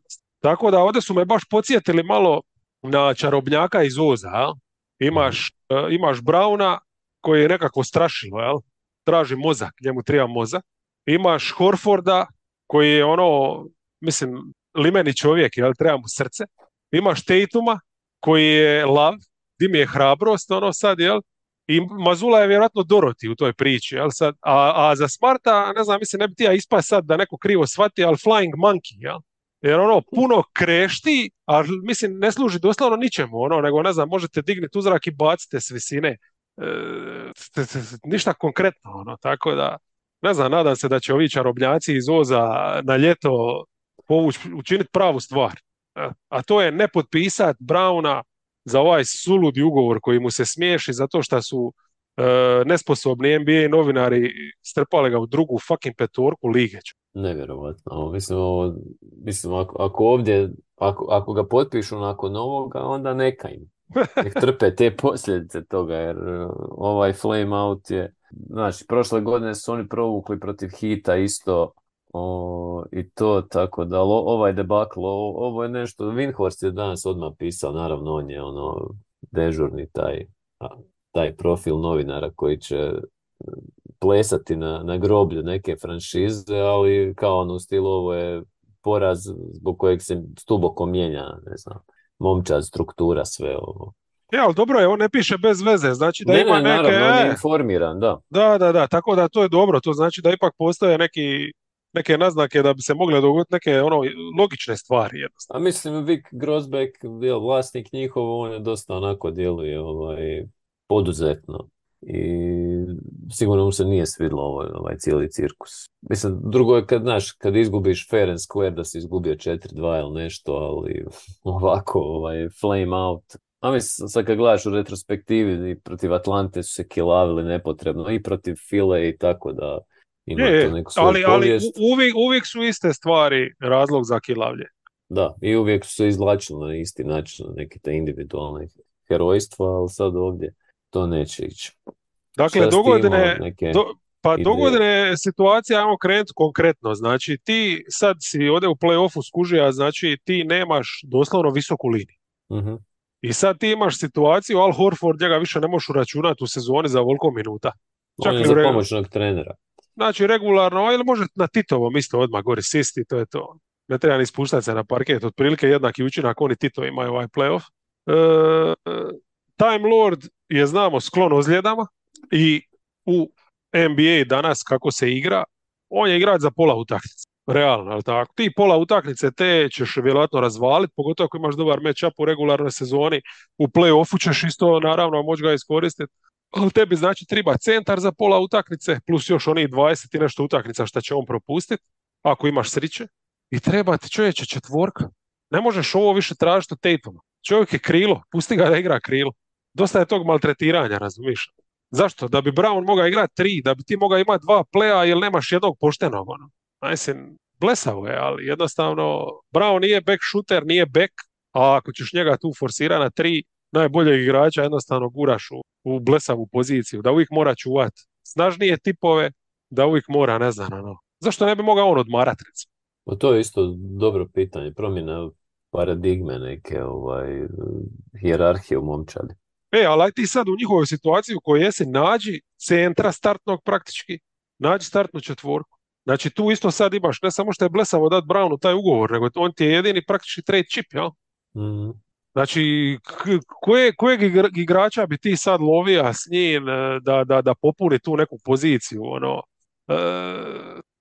Tako da ovdje su me baš podsjetili malo na čarobnjaka iz Oza. Imaš, uh, imaš Brauna koji je nekako strašilo, jel? traži mozak, njemu treba mozak. Imaš Horforda koji je ono, mislim, limeni čovjek, jel? treba mu srce. Imaš Tatuma koji je lav, di mi je hrabrost, ono sad, jel? I Mazula je vjerojatno Doroti u toj priči, jel sad? A, a za Smarta, ne znam, mislim, ne bi ti ja ispao sad da neko krivo shvati, ali Flying Monkey, jel? Jer ono, puno krešti, a mislim, ne služi doslovno ničemu, ono, nego, ne znam, možete dignuti uzrak i bacite s visine. E, ništa konkretno, ono, tako da, ne znam, nadam se da će ovi čarobnjaci iz Oza na ljeto povući, učiniti pravu stvar. E, a to je ne potpisati Brauna za ovaj suludi ugovor koji mu se smiješi zato što su e, nesposobni NBA novinari strpali ga u drugu fucking petorku lige. Nevjerovatno. Mislim, mislim ako, ako ovdje, ako, ako ga potpišu nakon ovoga, onda neka im. nek trpe te posljedice toga, jer uh, ovaj flame out je, znači, prošle godine su oni provukli protiv hita isto o, i to, tako da lo, ovaj debakl, ovo, ovo je nešto, Winhorst je danas odmah pisao, naravno on je ono dežurni taj, taj profil novinara koji će plesati na, na groblju neke franšize, ali kao ono u stilu ovo je poraz zbog kojeg se stuboko mijenja, ne znam, momčad, struktura, sve ovo. Ja, ali dobro je, on ne piše bez veze, znači da ne, ima ne, neke... naravno, on je e, informiran, da. Da, da, da, tako da to je dobro, to znači da ipak postoje neki, neke naznake da bi se mogle dogoditi neke ono logične stvari jednostavno. A mislim, Vic Grosbeck, jel, vlasnik njihov, on je dosta onako djeluje ovaj, poduzetno i sigurno mu se nije svidlo ovaj, ovaj cijeli cirkus. Mislim, drugo je kad, znaš, kad izgubiš fair and square da si izgubio 4-2 ili nešto, ali ovako, ovaj, flame out. A mislim, sad kad gledaš u retrospektivi i protiv Atlante su se kilavili nepotrebno i protiv File i tako da ima Je, to neku svoju ali, ali povijest. uvijek, uvijek su iste stvari razlog za kilavlje. Da, i uvijek su se izvlačili na isti način, na neke te individualne herojstva, ali sad ovdje to neće ići. Dakle, dogodine, neke do, pa ideje? dogodine je situacija, ajmo krenuti konkretno, znači ti sad si ovdje u play-offu skužija, znači ti nemaš doslovno visoku liniju. Mhm. I sad ti imaš situaciju, Al Horford njega više ne možeš uračunati u sezoni za ovoliko minuta. Čak On je za re- pomoćnog trenera. Znači regularno, ili može na Titovom isto odmah gori sisti, to je to. Ne treba ni spuštati se na parket, otprilike jednaki učinak oni Tito imaju ovaj playoff. E, Time Lord je znamo sklon ozljedama i u NBA danas kako se igra, on je igrač za pola utakmice. Realno, ali tako? Ti pola utakmice te ćeš vjerojatno razvaliti, pogotovo ako imaš dobar match-up u regularnoj sezoni. U play-offu ćeš isto naravno moći ga iskoristiti. Ali tebi znači treba centar za pola utakmice, plus još onih 20 i nešto utakmica što će on propustiti, ako imaš sriće. I treba ti čovječe četvorka. Ne možeš ovo više tražiti od Tatuma. Čovjek je krilo, pusti ga da igra krilo. Dosta je tog maltretiranja, razumiješ? Zašto? Da bi Brown mogao igrati tri, da bi ti mogao imati dva pleja jer nemaš jednog poštenog. Ono. Mislim, blesavo je, ali jednostavno Brown nije back shooter, nije back, a ako ćeš njega tu forsirati na tri najboljeg igrača, jednostavno guraš u, u blesavu poziciju, da uvijek mora čuvat snažnije tipove, da uvijek mora, ne znam, ono. Zašto ne bi mogao on odmarat, recimo? Pa to je isto dobro pitanje, promjena paradigme neke, ovaj, hijerarhije u momčadi. E, ali aj ti sad u njihovoj situaciji u kojoj jesi, nađi centra startnog praktički, nađi startnu četvorku. Znači tu isto sad imaš, ne samo što je blesavo dat Brownu taj ugovor, nego on ti je jedini praktički trade chip, jel? Mhm. Znači, koje, kojeg igra- igrača bi ti sad lovija s njim e, da, da, da popuni tu neku poziciju, ono, e,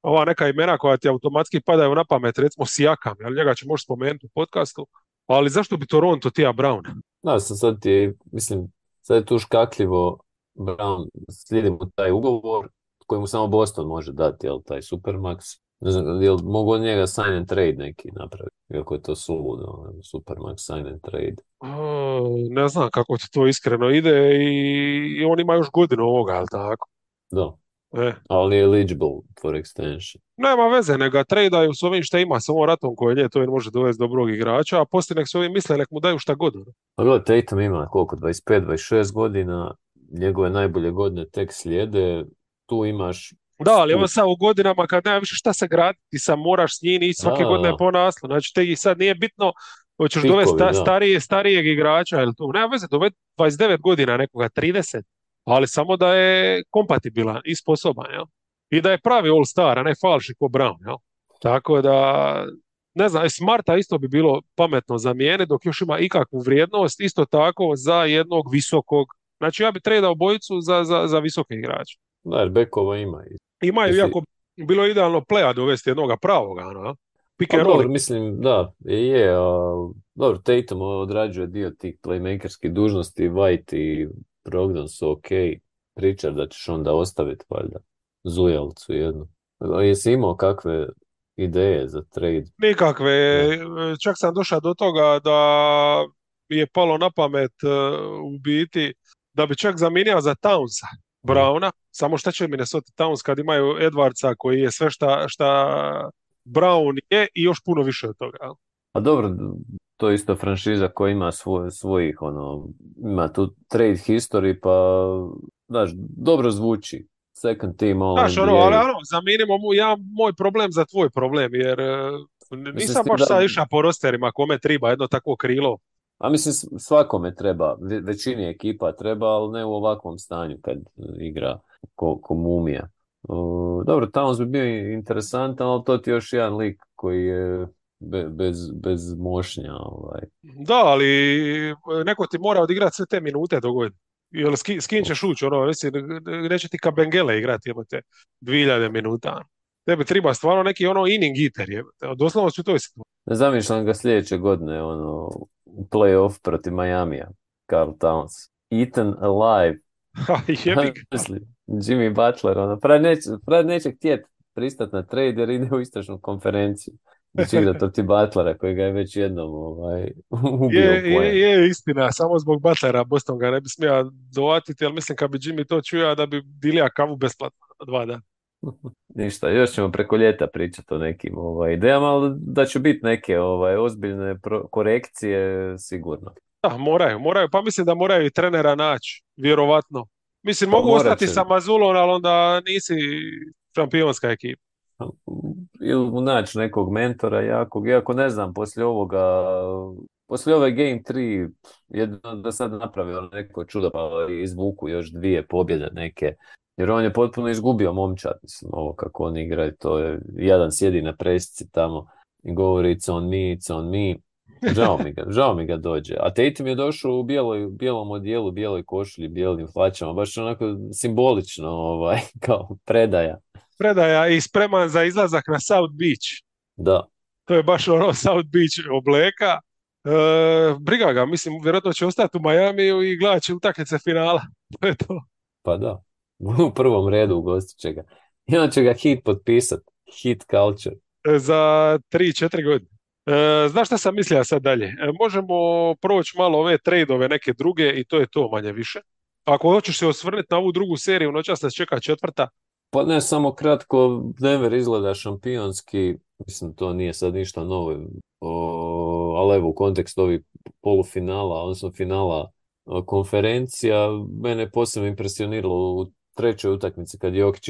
ova neka imena koja ti automatski padaju na pamet, recimo Sijakam, jel njega će možeš spomenuti u podcastu, ali zašto bi Toronto tija Brown? Da, sad, je, mislim, sad je tu škakljivo Brown, slijedi mu taj ugovor koji mu samo Boston može dati, jel, taj Supermax. Ne znam, jel mogu od njega sign and trade neki napraviti, iako je to suludo, ono, Supermax sign and trade. Ne znam kako ti to iskreno ide i, i on ima još godinu ovoga, jel tako? Da, E, ali je eligible for extension. nema veze, nego ga tradaju s ovim što ima, s ovom ratom koje to je može dovesti dobrog igrača, a poslije nek se ovi misle, nek mu daju šta god. ono. Pa gledaj, Tatum ima koliko, 25-26 godina, njegove najbolje godine tek slijede, tu imaš Da, ali on sad u godinama kad nema više šta se graditi, ti sam moraš s njim ići svake Da, godine da. po naslu. Znači, te sad nije bitno hoćeš dovesti sta- starije, starijeg igrača ili to. Nema veze, dovedi 29 godina nekoga, 30, ali samo da je kompatibilan i sposoban, jel? I da je pravi all-star, a ne falši ko Brown, jel? Tako da, ne znam, Smarta isto bi bilo pametno zamijeniti dok još ima ikakvu vrijednost, isto tako za jednog visokog. Znači, ja bi tradao bojicu za, za, za visoke igrače. Da, jer bekova ima. Imaju, iako bi bilo idealno playa dovesti jednoga pravoga, pick Pa dobro, mislim, da, je, je, a, dobro, Tatum odrađuje dio tih playmakerskih dužnosti, White i Brogdon su ok, Pritchard da ćeš onda ostaviti, valjda, Zujalcu jednu. Jesi imao kakve ideje za trade? Nikakve, e, čak sam došao do toga da mi je palo na pamet e, u biti da bi čak zamijenio za Townsa Browna, samo šta će Minnesota Towns kad imaju Edwardsa koji je sve šta, šta Brown je i još puno više od toga. A dobro, to je isto franšiza koja ima svoj, svojih, ono, ima tu trade history, pa, znaš, dobro zvuči. Second team, all Znaš, ono, ali ono, zaminimo mu ja moj problem za tvoj problem, jer e, nisam baš da- sad išao po rosterima kome treba jedno takvo krilo. A mislim, svakome treba, ve- većini ekipa treba, ali ne u ovakvom stanju kad igra ko, ko mumija. Uh, dobro, Towns bi bio interesantan, ali to ti je još jedan lik koji je be- bez, bez mošnja. Ovaj. Da, ali e, neko ti mora odigrati sve te minute dogodine. Jel s, ki- s kim ćeš ući, ono, mislim, neće ti Kabengele igrati, jebote, 2000 minuta. Tebi treba stvarno neki ono inning eater, jebote. Doslovno su u toj situaciji. Ne zamišljam ga sljedeće godine ono, u playoff protiv Majamija, Carl Towns. Eaten alive. Jimmy Butler, ono, pravi neće, pravi neće htjet pristat na trade jer ide u istražnu konferenciju. Da će igrat protiv Butlera koji ga je već jednom ovaj, ubio Je, je, je istina, samo zbog Butlera Boston ga ne bi smija dovatiti, ali mislim kad bi Jimmy to čuo da bi dilija kavu besplatno dva dana. Ništa, još ćemo preko ljeta pričati o nekim ovaj, idejama, ali da će biti neke ovaj, ozbiljne pro- korekcije sigurno. Da, moraju, moraju, pa mislim da moraju i trenera naći, vjerovatno. Mislim, Pa mogu ostati će. sa Mazulom, ali onda nisi šampionska ekipa. Ili naći nekog mentora jakog, iako ne znam, poslije ovoga, poslije ove Game 3, jedno da sad napravi ono neko čudo pa izvuku još dvije pobjede neke, jer on je potpuno izgubio momčad, mislim, ovo kako on igra to je, jedan sjedi na presci tamo i govori it's on me, it's on me, žao mi ga, žao mi ga dođe. A Tatum je došao u bijeloj, bijelom odijelu, bijeloj košulji, bijelim hlačama, baš onako simbolično, ovaj, kao predaja. Predaja i spreman za izlazak na South Beach. Da, To je baš ono South Beach obleka. E, briga ga, mislim, vjerojatno će ostati u Majamiju i gledat će utakmice finala. To je to. Pa da, u prvom redu ugostit će ga. I on će ga hit potpisat. Hit culture. E, za 3-4 godine. E, znaš šta sam mislio sad dalje? E, možemo proći malo ove trade-ove neke druge i to je to manje više. Ako hoćeš se osvrnuti na ovu drugu seriju, noćas nas čeka četvrta. Pa ne, samo kratko, Denver izgleda šampionski, mislim to nije sad ništa novo, ali evo u kontekstu ovih polufinala, odnosno finala konferencija, mene posebno impresioniralo u trećoj utakmici kad je Jokić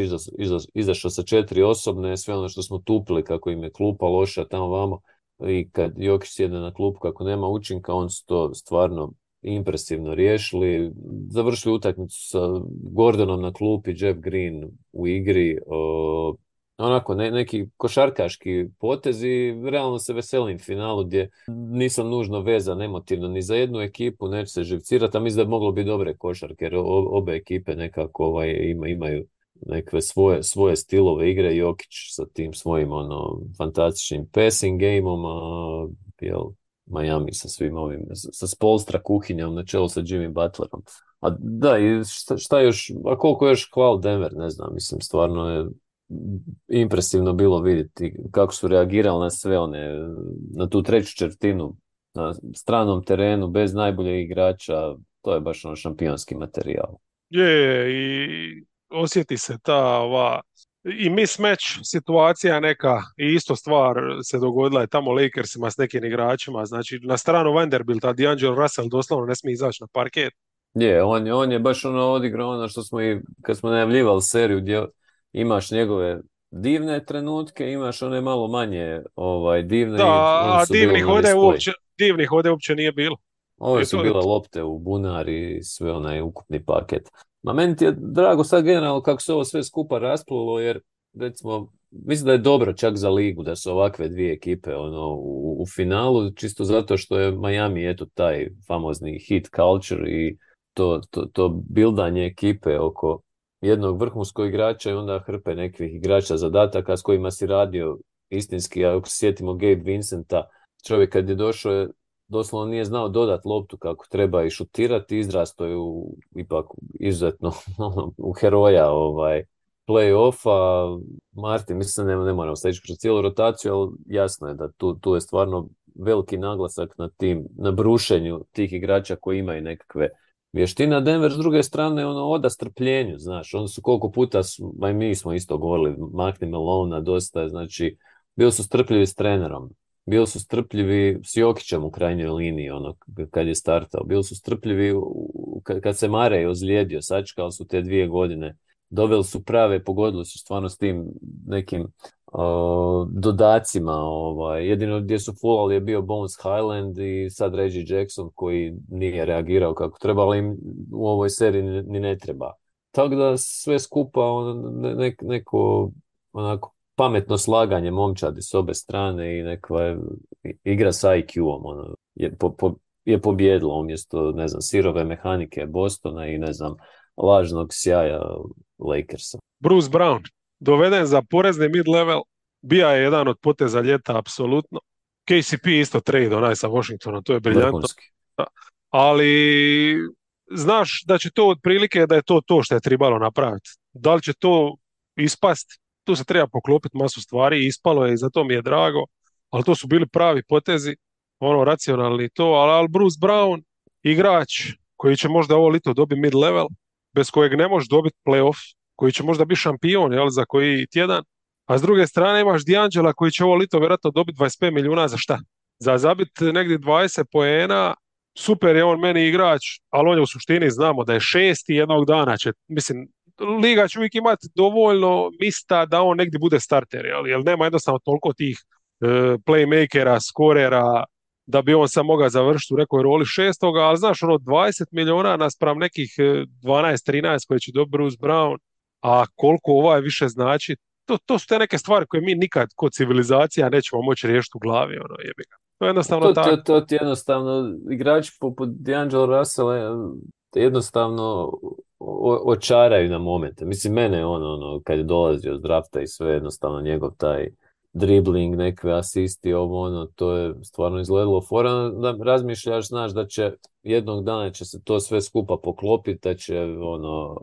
izašao sa četiri osobne, sve ono što smo tupili kako im je klupa loša tamo vamo i kad Jokić sjede na klupu kako nema učinka, on su to stvarno impresivno riješili. Završili utakmicu sa Gordonom na klupi, Jeff Green u igri. o, onako, ne, neki košarkaški potezi. Realno se veselim finalu gdje nisam nužno vezan emotivno ni za jednu ekipu, neću se živcirati, a mislim da je moglo biti dobre košarke, jer obe ekipe nekako ovaj, ima, imaju nekakve svoje, svoje stilove igre. Jokić sa tim svojim ono, fantastičnim passing gameom, a jel, Miami sa svim ovim, sa Spolstra kuhinjom na čelu sa Jimmy Butlerom. A da, i šta, šta još, a koliko još hval Denver, ne znam, mislim, stvarno je impresivno bilo vidjeti kako su reagirali na sve one, na tu treću četvrtinu, na stranom terenu, bez najboljeg igrača, to je baš ono šampionski materijal. Je, i osjeti se ta ova i mismatch situacija neka i isto stvar se dogodila je tamo Lakersima s nekim igračima, znači na stranu Vanderbilta D'Angelo Russell doslovno ne smije izaći na parket. Je, on, je- on je baš ono odigrao ono što smo i kad smo najavljivali seriju gdje imaš njegove divne trenutke, imaš one malo manje ovaj, divne. Da, a divnih display. uopće, divnih ovdje uopće nije bilo. Ove su bile lopte u bunari i sve onaj ukupni paket. Ma meni ti je drago sad generalno kako se ovo sve skupa rasplilo jer recimo mislim da je dobro čak za ligu da su ovakve dvije ekipe ono u, u finalu čisto zato što je Miami eto taj famozni hit culture i to, to, to bildanje ekipe oko jednog vrhunskog igrača i onda hrpe nekih igrača zadataka s kojima si radio istinski, ako se sjetimo Gabe Vincenta, čovjek kad je došao doslovno nije znao dodat loptu kako treba i šutirati, izrasto je u, ipak izuzetno ono, u heroja ovaj, play-offa. Martin, mislim ne, ne moramo sad ići kroz cijelu rotaciju, ali jasno je da tu, tu je stvarno veliki naglasak na tim, na brušenju tih igrača koji imaju nekakve vještine. Denver s druge strane ono oda strpljenju, znaš, oni su koliko puta, su, mi smo isto govorili, makni Melona dosta, znači bili su strpljivi s trenerom. Bili su strpljivi s Jokićem u krajnjoj liniji, ono, kad je startao. Bili su strpljivi kad, se Marej ozlijedio, sačekali su te dvije godine. Doveli su prave, pogodili su stvarno s tim nekim dodacima. Ovaj. Jedino gdje su fulali je bio Bones Highland i sad Reggie Jackson koji nije reagirao kako treba, ali im u ovoj seriji ni, ne treba. Tako da sve skupa on, neko onako pametno slaganje momčadi s obe strane i neka igra sa IQ-om ono, je, po, po, je pobjedilo umjesto, ne znam, sirove mehanike Bostona i ne znam, lažnog sjaja Lakersa. Bruce Brown, doveden za porezni mid-level, bija je jedan od poteza ljeta, apsolutno. KCP isto trade onaj sa Washingtonom, to je briljantno. Ali znaš da će to otprilike da je to to što je trebalo napraviti. Da li će to ispast? Tu se treba poklopiti masu stvari, ispalo je i zato mi je drago, ali to su bili pravi potezi, ono racionalni to, ali, Bruce Brown, igrač koji će možda ovo lito dobiti mid level, bez kojeg ne može dobiti playoff, koji će možda biti šampion jel, za koji tjedan, a s druge strane imaš D'Angela koji će ovo lito vjerojatno dobiti 25 milijuna za šta? Za zabiti negdje 20 poena, super je on meni igrač, ali on je u suštini znamo da je šesti jednog dana će, mislim, liga će uvijek imati dovoljno mista da on negdje bude starter, jel, jer nema jednostavno toliko tih e, playmakera, skorera, da bi on sam mogao završiti u nekoj roli šestoga, ali znaš, ono 20 milijuna naspram nekih 12-13 e, koje će dobiti Bruce Brown, a koliko ovaj više znači, to, to su te neke stvari koje mi nikad kod civilizacija nećemo moći riješiti u glavi, ono jebi ga. To je jednostavno to, tako. To, to ti jednostavno, igrači poput D'Angelo Russell jednostavno očaraju na momente. Mislim, mene ono, ono, kad je dolazio od drafta i sve, jednostavno njegov taj dribling, nekve asisti, ovo ono, to je stvarno izgledalo fora, da razmišljaš, znaš, da će jednog dana će se to sve skupa poklopiti, da će ono,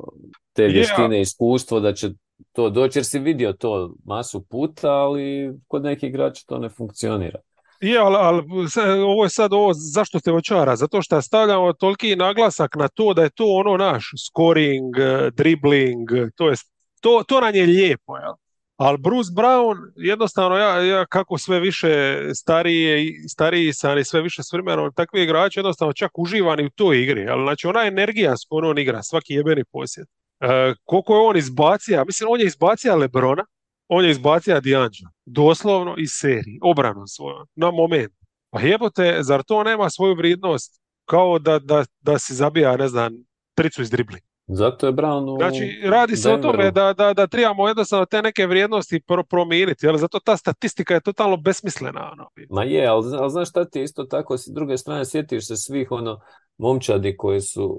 te vještine, iskustvo, da će to doći, jer si vidio to masu puta, ali kod nekih igrača to ne funkcionira. Je, ali, ali ovo je sad ovo, zašto te očara? Zato što stavljamo toliki naglasak na to da je to ono naš scoring, dribbling, to, je, to, to nam je lijepo, jel? Ali Bruce Brown, jednostavno, ja, ja kako sve više stariji, stariji sam i sve više s vremenom, takvi igrači jednostavno čak uživani u toj igri. Ali znači ona energija s kojom on igra, svaki jebeni posjet. E, koliko je on izbacija, mislim on je izbacija Lebrona, on je izbacio D'Angelo, doslovno iz serije, obranom svojom, na moment. Pa jebote, zar to nema svoju vrijednost kao da, da, da si zabija, ne znam, tricu iz dribli? Zato je Brown u Znači, radi se o tome da, da, da trebamo jednostavno te neke vrijednosti pro, promijeniti, ali zato ta statistika je totalno besmislena. Ono. Ma je, ali, ali znaš šta ti isto tako, s druge strane sjetiš se svih ono momčadi koji su,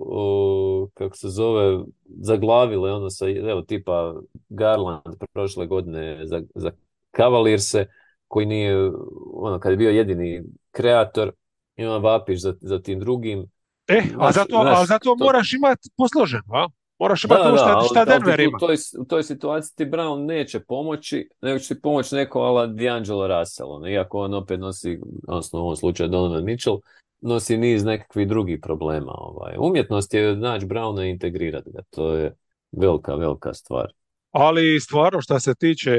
kako se zove, zaglavile ono sa, evo, tipa Garland prošle godine za, za Cavalierse, koji nije, ono, kad je bio jedini kreator, ima vapiš za, za tim drugim, E, a zato, a zato moraš imati posloženo, a? Moraš imati da, šta, šta Denver ima. U toj, u toj situaciji ti Brown neće pomoći, nego će ti pomoći neko ala D'Angelo Russell. Ono, iako on opet nosi, odnosno u ovom slučaju Donovan Mitchell, nosi niz nekakvih drugih problema. Ovaj. Umjetnost je naći Browna i integrirati ga. To je velika, velika stvar. Ali stvarno što se tiče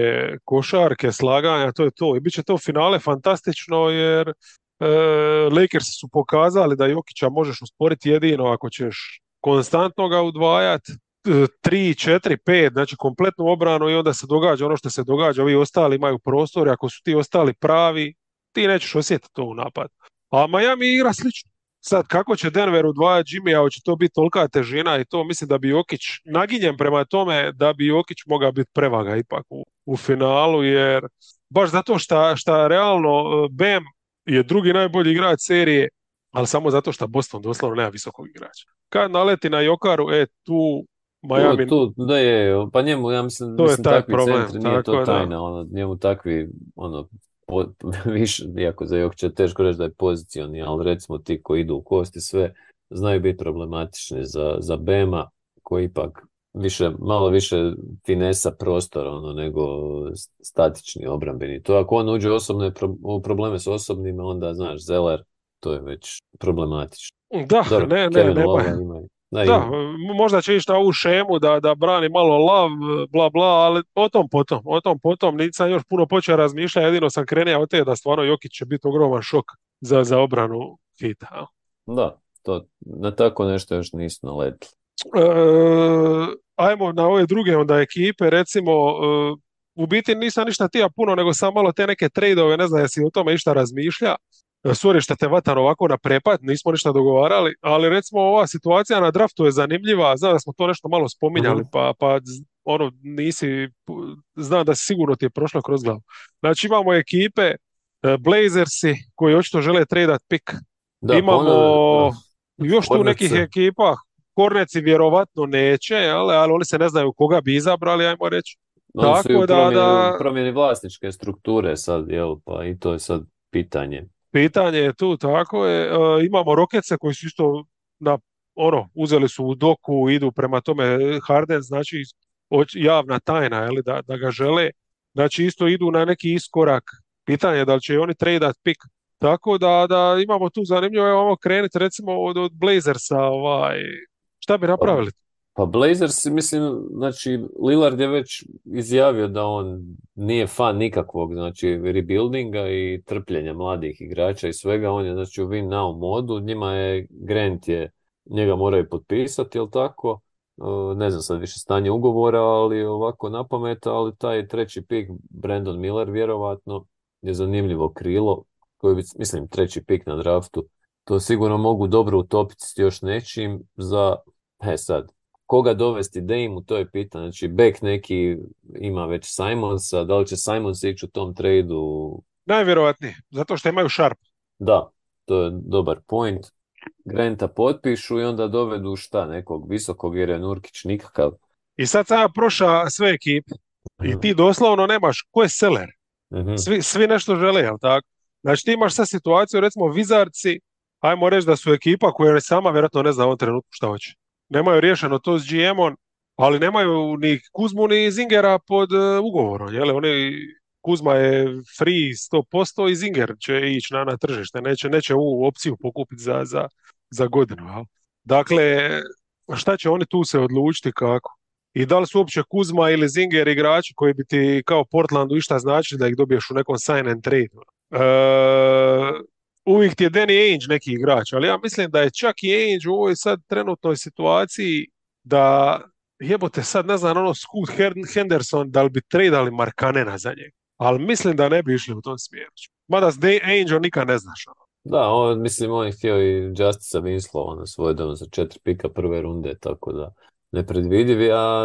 košarke, slaganja, to je to. I bit će to finale fantastično jer Lakers su pokazali da Jokića možeš usporiti jedino ako ćeš konstantno ga udvajati. 3, 4, 5, znači kompletnu obranu i onda se događa ono što se događa, ovi ostali imaju prostor ako su ti ostali pravi, ti nećeš osjetiti to u napad. A Miami igra slično. Sad, kako će Denver udvajati Jimmy, a će to biti tolika težina i to mislim da bi Jokić, naginjem prema tome da bi Jokić mogao biti prevaga ipak u, u finalu, jer baš zato što realno e, Bam je drugi najbolji igrač serije, ali samo zato što Boston doslovno nema visokog igrača. Kad naleti na Jokaru, e, tu Miami... Tu, da je, pa njemu, ja mislim, to mislim, je takvi problem, centri, nije to tajna, ono, njemu takvi, ono, po, više, iako za Jokića teško reći da je pozicioni, ali recimo ti koji idu u kosti sve znaju biti problematični za, za Bema koji ipak više, malo više finesa prostora ono, nego statični obrambeni. To ako on uđe osobne u probleme s osobnima, onda znaš, Zeller, to je već problematično. Da, ne, ne, ne, Da, Da, ima. m- možda će ići na ovu šemu da, da brani malo lav, bla bla, ali o tom potom, o tom potom, nisam još puno počeo razmišljati, jedino sam krenuo od te da stvarno Jokić će biti ogroman šok za, za obranu Hita. jel? Da, to, na tako nešto još nisu naletili. E, ajmo na ove druge onda ekipe, recimo, e, u biti nisam ništa tija puno, nego sam malo te neke trejdove, ne znam jesi o tome išta razmišlja. E, Sorry što te vatam ovako na prepad, nismo ništa dogovarali, ali recimo ova situacija na draftu je zanimljiva, znam da smo to nešto malo spominjali, Mhm. pa, pa ono, nisi, znam da sigurno ti je prošlo kroz glavu. Znači imamo ekipe, Blazersi koji očito žele trejdat pik, Da, imamo ponavljam, još tu nekih ekipa, Horneci vjerovatno neće, jel, ali oni se ne znaju koga bi izabrali, ajmo reći. Oni su i Tako u da- promjeni, da- promjeni vlasničke strukture sad, jel, pa i to je sad pitanje. Pitanje je tu, tako je. E, imamo Rokece koji su isto na, ono, uzeli su u doku, idu prema tome Harden, znači oč- javna tajna, je li, da, da ga žele. Znači isto idu na neki iskorak. Pitanje je da li će oni tradat pik. Tako da, da imamo tu zanimljivo, evo krenuti recimo od, od Blazersa, ovaj, šta bi napravili? Pa Blazers, mislim, znači Lillard je već izjavio da on nije fan nikakvog, znači rebuildinga i trpljenja mladih igrača i svega, on je znači u win now modu, njima je Grant je, njega moraju potpisati, jel tako? E, Ne znam sad više stanje ugovora, ali ovako na pamet, ali taj treći pik Brandon Miller vjerovatno je zanimljivo krilo, koji bi, mislim, treći pik na draftu, to sigurno mogu dobro utopiti s još nečim za, e sad, koga dovesti Dame, to je pitanje. Znači, back neki ima već Simonsa, da li će Simons ići u tom tradu? Najvjerojatnije, zato što imaju Sharp. Da, to je dobar point. Granta potpišu i onda dovedu šta, nekog visokog jer je Nurkić nikakav. I sad sam ja prošao sve ekipe i ti doslovno nemaš ko je seller. Mhm. Svi, svi nešto žele, jel tako? Znači ti imaš sad situaciju, recimo Vizarci, ajmo reći da su ekipa koja sama vjerojatno ne zna u ovom trenutku šta hoće. Nemaju riješeno to s GM-om, ali nemaju ni Kuzmu ni Zingera pod e, ugovorom, jel? Oni, Kuzma je free 100% i Zinger će ići na, na tržište, neće, neće ovu opciju pokupiti za, za, za godinu, jel? Dakle, šta će oni tu se odlučiti kako? I da li su uopće Kuzma ili Zinger igrači koji bi ti kao Portlandu išta značili da ih dobiješ u nekom sign and trade? E, uvijek ti je Danny Ainge neki igrač, ali ja mislim da je čak i Ainge u ovoj sad trenutnoj situaciji da jebote sad ne znam ono Scoot Hen- Henderson da li bi tradali Markanena za njega. Ali mislim da ne bi išli u tom smjeru. Mada s Aingeom nikad ne znaš. ono. Da, on, mislim, on je htio i Justica Winslowa na svoje domu za četiri pika prve runde, tako da nepredvidivi, a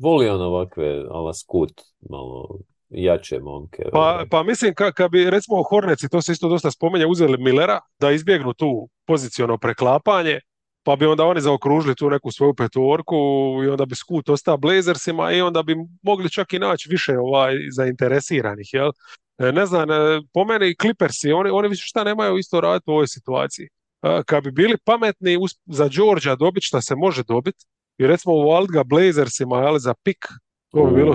voli on ovakve, ala Scoot, malo jače momke. Pa, ovaj. pa mislim ka, kad bi recimo Horneci, to se isto dosta spominje, uzeli Millera da izbjegnu tu poziciono preklapanje, pa bi onda oni zaokružili tu neku svoju petorku i onda bi Scoot ostao Blazersima i onda bi mogli čak i naći više ovaj zainteresiranih, jel? E, Ne znam, e, po meni Clippersi, oni, oni više šta nemaju isto raditi u ovoj situaciji. E, Kad bi bili pametni za Georgia dobiti šta se može dobiti i recimo u ga Blazersima, jel, za pik, to bi bilo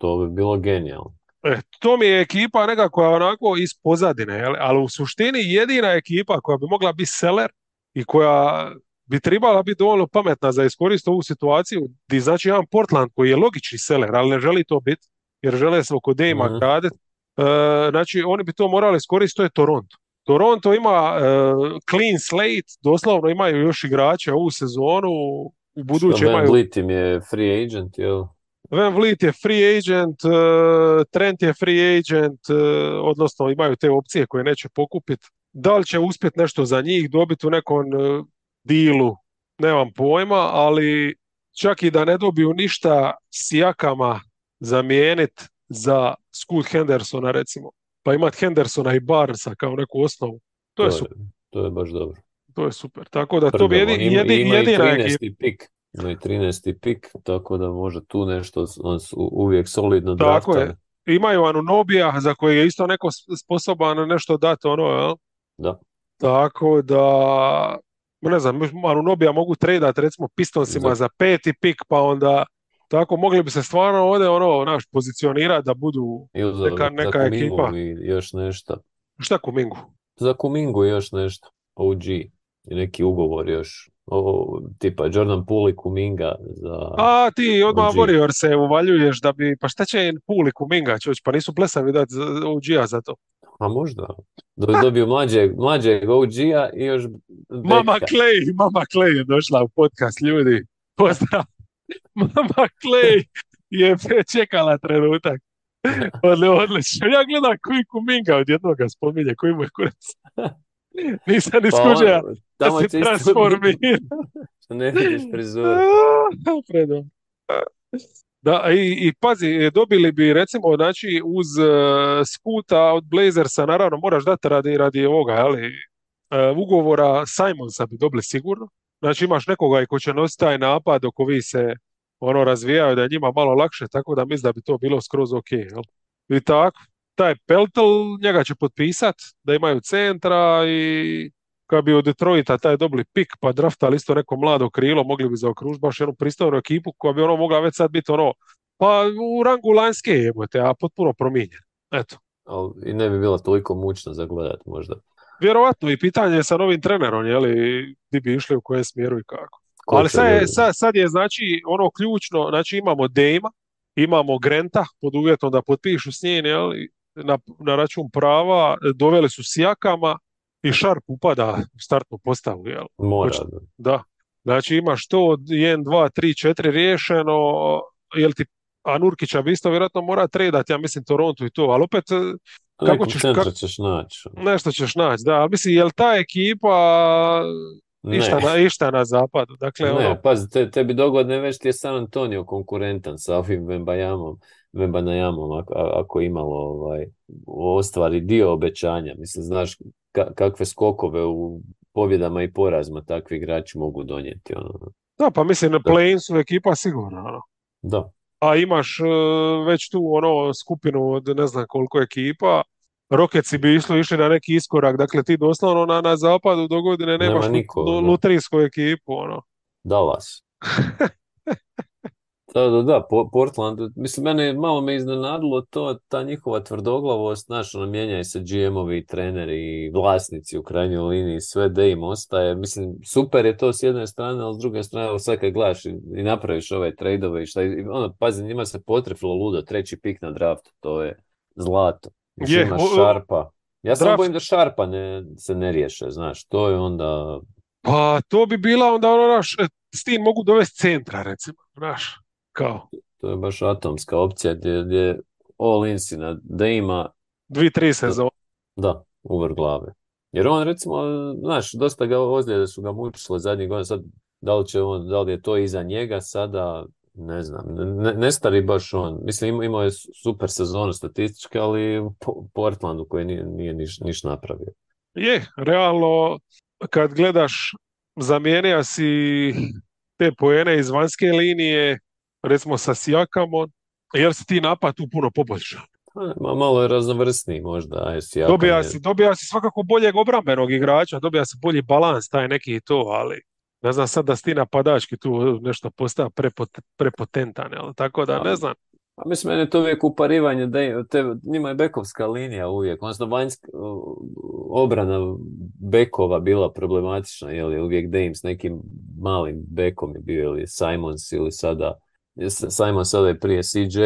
to bi bilo genijalno. E, to mi je ekipa nekako onako iz pozadine, jel? ali u suštini jedina ekipa koja bi mogla biti seller i koja bi trebala biti dovoljno pametna za iskoristiti ovu situaciju, di znači jedan Portland koji je logični seller, ali ne želi to biti, jer žele se oko Dejma Mhm. graditi, e, znači oni bi to morali iskoristiti, to je Toronto. Toronto ima e, clean slate, doslovno imaju još igrače ovu sezonu, u buduće Što Van imaju Vliet im je free agent, jel? Van Vliet je free agent, uh, Trent je free agent, uh, odnosno imaju te opcije koje neće pokupiti. Da li će uspjeti nešto za njih dobiti u nekom uh, dilu, nemam pojma, ali čak i da ne dobiju ništa s jakama zamijeniti za Scoot Hendersona recimo, pa imati Hendersona i Barnesa kao neku osnovu, to je super. To je baš dobro. To je super. Tako da to bi jedi, jedi- jedina 13. ekipa. pik. I 13. pik, tako da može tu nešto, on su uvijek solidno Tako je. Imaju Anunobija za kojeg je isto neko sposoban nešto dati ono, jel? Da. Tako da, ne znam, Anunobija mogu tradat recimo Pistonsima Za- za peti pik, pa onda tako mogli bi se stvarno ovdje ono, naš, pozicionirati da budu za, neka, za neka Kumingu ekipa. i još nešto. Šta Kumingu? Za Kumingu još nešto. OG. I neki ugovor još. O, tipa Jordan Poole i Kuminga za... A ti odmah OG. Warrior se uvaljuješ da bi, pa šta će Puli Kuminga čuć, pa nisu plesavi dati OG-a za to. A možda. Do, dobio mlađeg, mlađeg OG-a i još Mama beka. Clay, Mama Clay je došla u podcast, ljudi. Pozdrav. Mama Clay je čekala trenutak. Odli, odlično. Ja gledam koji Kuminga od jednog ga spominje, koji mu je kurac. Nisam ni Pa skužio on- da se transformira. što ne vidiš. Predobro. Da, i, i pazi, dobili bi recimo, znači, uz uh, skuta od Blazersa, naravno moraš dati radi, radi ovoga, ali ugovora Simonsa bi dobili sigurno. Znači imaš nekoga i ko će nositi taj napad dok ovi se ono razvijaju da je njima malo lakše, tako da mislim da bi to bilo skroz ok. Jel? I tako, taj Peltel, njega će potpisat, da imaju centra i kad bi od Detroita taj dobili pik pa draftali isto neko mlado krilo, mogli bi zaokružiti baš jednu pristojnu ekipu koja bi ono mogla već sad biti ono, pa u rangu lanjske jebote, a potpuno promijenjen. Eto. I ne bi bila toliko mučno za gledat možda. Vjerovatno i pitanje je sa novim trenerom, je li, di bi išli u kojem smjeru i kako. Ko Ali sad je, sad, sad je znači ono ključno, znači imamo Dejma, imamo Grenta pod uvjetom da potpišu s njim, jel, na, na račun prava, doveli su Sijakama i Sharp upada u startnu postavu, jel? Mora. Hoće- Da. Znači imaš to 1, 2, 3, 4 riješeno, jel ti a Nurkića bi isto vjerojatno mora tredat, ja mislim Toronto i to, ali opet e, kako ćeš- kako- ćeš naći. nešto ćeš naći, da, ali mislim, jel ta ekipa išta na, išta na zapadu, dakle, ono, Ne, pazi, te, tebi dogodne već ti je San Antonio konkurentan sa ovim Vembayamom, Vembanajamom, ako, a- ako imalo ovaj, ostvari dio obećanja. Mislim, znaš ka- kakve skokove u pobjedama i porazima takvi igrači mogu donijeti. Ono. da, pa mislim, na play-in su ekipa sigurno, ono. Da, A imaš e, već tu ono skupinu od ne znam koliko ekipa, Rocketsi bi išli, išli na neki iskorak, dakle ti doslovno na, na zapadu do godine Nema nemaš lu- niko, da. lutrijsku ekipu, ono. Dallas. Da, da, da, Po- Portland, mislim, mene malo me iznenadilo to, ta njihova tvrdoglavost, znaš, ono, mijenjaju se GM-ovi, treneri i vlasnici u krajnjoj liniji, sve da im ostaje, mislim, super je to s jedne strane, ali s druge strane, sad kad gledaš i, i napraviš ove trejdove i šta, i ono, pazi, njima se potrefilo ludo, treći pik na draftu, to je zlato. Još Je, o- Šarpa. Ja draft- bojim da Šarpa ne, se ne riješe, znaš, to je onda, Pa to bi bila onda ono, naš, s tim mogu dovesti centra, recimo, znaš, kao, to je baš atomska opcija gdje, gdje all in si na Dejma, dvi, tri sezone. Da, uvrh glave. Jer on recimo, znaš, dosta ga ozljede su ga mučile zadnjih godina, sad da li će on, da li je to iza njega sada, ne znam, ne, ne stari baš on. Mislim, ima- imao je super sezonu statističke, ali u Po- Portlandu koji nije, nije niš, niš napravio. Je, realno, kad gledaš, zamijenio si te poene iz vanjske linije, recimo sa Sijakamom, jer si ti napad tu puno poboljšao. Pa, Ma, malo je raznovrsniji možda, Dobija je- si, dobija si svakako boljeg obrambenog igrača, dobija si bolji balans, taj neki i to, ali ne znam sad da si ti napadački tu nešto postao prepot- prepotentan, jel? Tako da ne A, znam. Pa mislim, meni je to uvijek uparivanje, da te, njima je bekovska linija uvijek, odnosno vanjska obrana bekova bila problematična, je li uvijek Dame s nekim malim bekom je bio, ili Simons ili sada, Simons sada je prije CJ,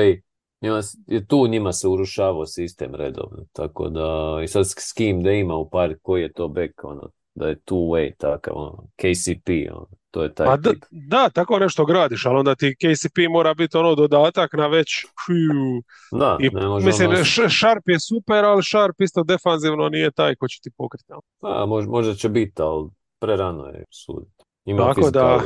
njima, tu njima se urušavao sistem redovno, tako da, i sad s kim da ima u par, koji je to bek, ono, da je two way takav, ono, KCP, ono, to je taj Pa da, da, tako nešto gradiš, ali onda ti KCP mora biti ono dodatak na već fiu, Da, I, ne može mislim, ono- Sharp je super, ali Sharp isto defanzivno nije taj ko će ti pokriti. jel? A, mož, možda će biti, ali prerano je suditi. Ima Tako da-.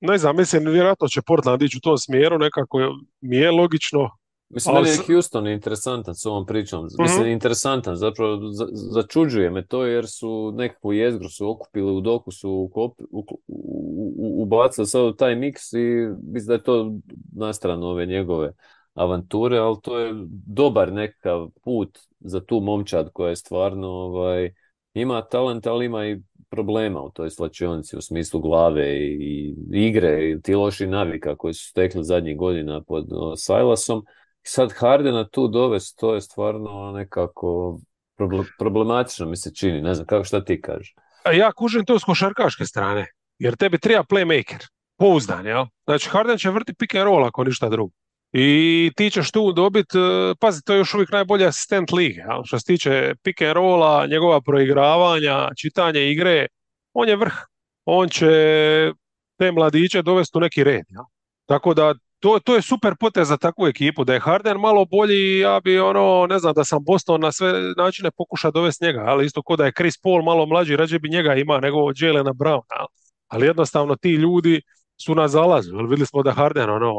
Ne znam, mislim, vjerojatno će Portland ići u tom smjeru, nekako je- mi je logično. Mislim, ali meni je Houston interesantan s ovom pričom. Mislim, Mhm. interesantan, zapravo za- začuđuje me to jer su nekakvu jezgru su okupili u doku, su ukop- u- u- u- ubacili sad u taj miks i mislim da je to nastrano ove njegove avanture, ali to je dobar nekakav put za tu momčad koja je stvarno ovaj, ima talent, ali ima i problema u toj slačionici u smislu glave i, igre i ti loši navika koji su stekli zadnjih godina pod Silasom. Sad Hardena tu dovest, to je stvarno nekako proble- problematično mi se čini. Ne znam, kako šta ti kažeš? Ja kužim to s košarkaške strane. jer tebi treba playmaker, pouzdan, jel? Znači Harden će vrti pick and roll ako ništa drugo. I ti ćeš tu dobiti, e, pazi, to je još uvijek najbolji asistent lige, jel? što se tiče pick and rolla, njegova proigravanja, čitanje igre, on je vrh. On će te mladiće dovesti u neki red. Jel? Tako da to, to je super potez za takvu ekipu. Da je Harden malo bolji, ja bi ono, ne znam, da sam Boston na sve načine pokušao dovesti njega, ali isto ko da je Chris Paul malo mlađi, rađe bi njega ima nego Jelena Brown. Ali jednostavno ti ljudi su na zalazu. Vidjeli smo da Harden ono,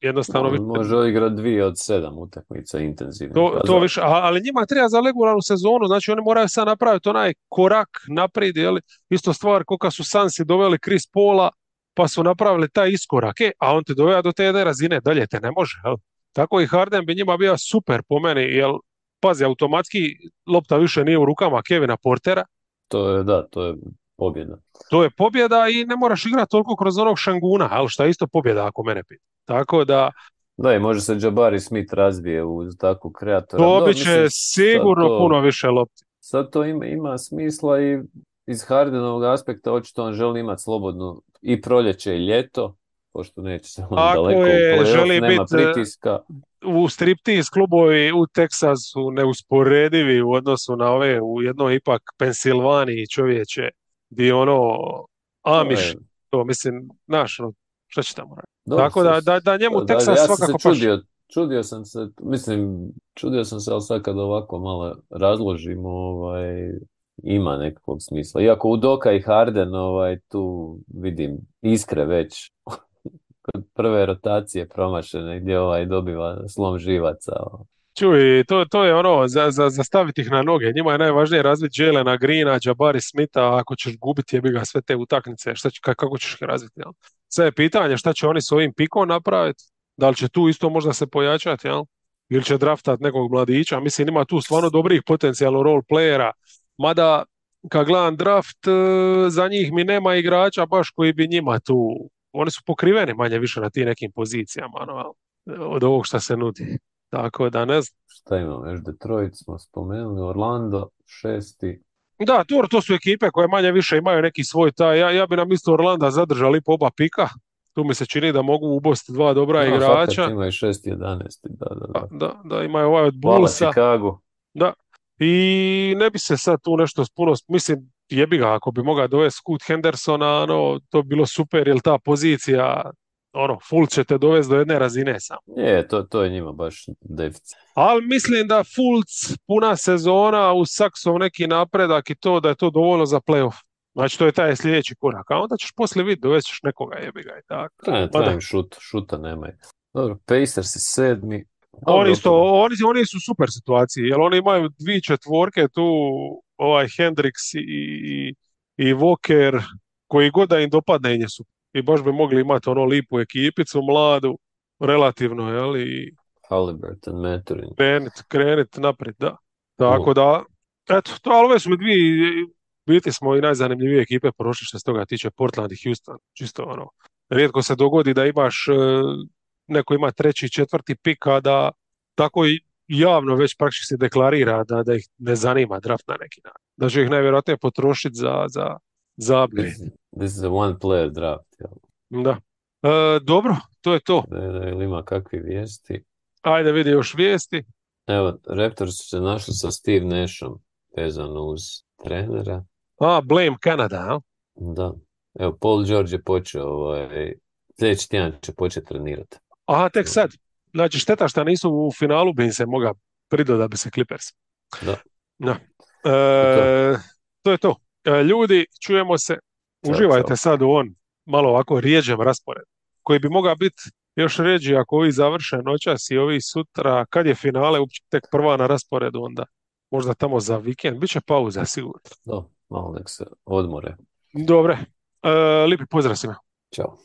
jednostavno... On može igrati dvije od sedam utakmica intenzivno. To, to više, ali njima treba za regularnu sezonu, znači oni moraju sad napraviti onaj korak naprijed, jel? isto stvar koliko su Sansi doveli Chris Paula, pa su napravili taj iskorak, e, a on te doveo do te jedne razine, dalje te ne može. Jel? Tako i Harden bi njima bio super po meni, jer pazi, automatski lopta više nije u rukama Kevina Portera. To je, da, to je pobjeda. To je pobjeda i ne moraš igrati toliko kroz onog šanguna, ali što je isto pobjeda ako mene pita. Tako da... Da, i može se Jabari Smith razvije uz takvu kreatora. To bi će sigurno puno više lopti. Sad to ima, ima smisla i iz Hardenovog aspekta očito on želi imati slobodnu i proljeće i ljeto, pošto neće se on daleko je, želi nema biti e, pritiska. U striptease klubovi u Teksasu neusporedivi u odnosu na ove u jednoj ipak Pensilvaniji čovječe gdje ono Amiš, to, mislim, znaš, no, šta će tamo raditi? Tako da, da, da njemu Teksas ja svakako se čudio, čudio sam se, mislim, čudio sam se, ali sad kad ovako malo razložimo, ovaj, ima nekakvog smisla. Iako u Doka i Harden ovaj, tu vidim iskre već kod prve rotacije promašene gdje ovaj dobiva slom živaca. Ovaj. Čuj, to, to je ono, za, za, za staviti ih na noge. Njima je najvažnije razviti Jelena Grina, Jabari Smitha, ako ćeš gubiti jebi ga sve te utakmice, šta će, kako ćeš ih razviti, jel? Sve je pitanje šta će oni s ovim pikom napraviti, da li će tu isto možda se pojačati, jel? Ili će draftat nekog mladića, mislim ima tu stvarno dobrih potencijalno role playera, mada kad gledam draft, e, za njih mi nema igrača baš koji bi njima tu, oni su pokriveni manje više na tim nekim pozicijama, ono, od ovog što se nudi. Tako da ne znam. Šta imamo, još Detroit smo spomenuli, Orlando, šesti. Da, to, to su ekipe koje manje više imaju neki svoj taj, ja, ja bi nam isto Orlanda zadržali po oba pika, tu mi se čini da mogu ubosti dva dobra no, igrača. Fakat imaju šesti, jedanesti, da, da, da. Da, da, imaju ovaj od Bullsa. Chicago. Da, i ne bi se sad tu nešto puno, mislim, jebi ga, ako bi mogao dovesti Scoot Hendersona, ono, to bi bilo super, jer ta pozicija, ono, full će te dovesti do jedne razine sam. Je, to, to je njima baš deficit. Ali mislim da Fulc, puna sezona, u Saksov neki napredak i to da je to dovoljno za playoff. Znači to je taj sljedeći korak, a onda ćeš poslije vidjeti, dovesti nekog koga jebi ga i tako. Ne, pa šut, šuta nema. Dobro, Pacers je sedmi, oni, isto, oni, oni su super situaciji, jer oni imaju dvije četvorke tu, ovaj Hendrix i, i Walker, koji god da im dopadne su. I baš bi mogli imati ono lipu ekipicu, mladu, relativno, jel? I Halliburton, Maturin. Krenit, krenit naprijed, da. Tako da, eto, to, ali ove su dvije, biti smo i najzanimljivije ekipe prošli što se toga tiče Portland i Houston. Čisto ono, rijetko se dogodi da imaš neko ima treći, četvrti pik, a da tako i javno već praktički se deklarira da, da ih ne zanima draft na neki način. Da će ih najvjerojatnije potrošiti za, za, za upgrade. This is a one player draft. Da. E, dobro, to je to. Ili ima kakvi vijesti? Ajde vidi još vijesti. Evo, Raptors su se našli sa Steve Nashom vezano uz trenera. A, Blame Canada, a? Da. Evo, Paul George je počeo, ovaj, sljedeći tjedan će početi trenirati. Aha, tek sad. Znači, šteta što nisu u finalu bi im se mogao prido da bi se Clippers. Da. da. E, to je to. E, ljudi, čujemo se. Uživajte sad u on malo ovako rijeđem raspored, koji bi mogao biti još ređi ako ovi završe noćas i ovi sutra, kad je finale, tek prva na rasporedu onda. Možda tamo za vikend, bit će pauza sigurno. Da, malo nek se odmore. Dobre, e, lipi pozdrav svima. Ćao.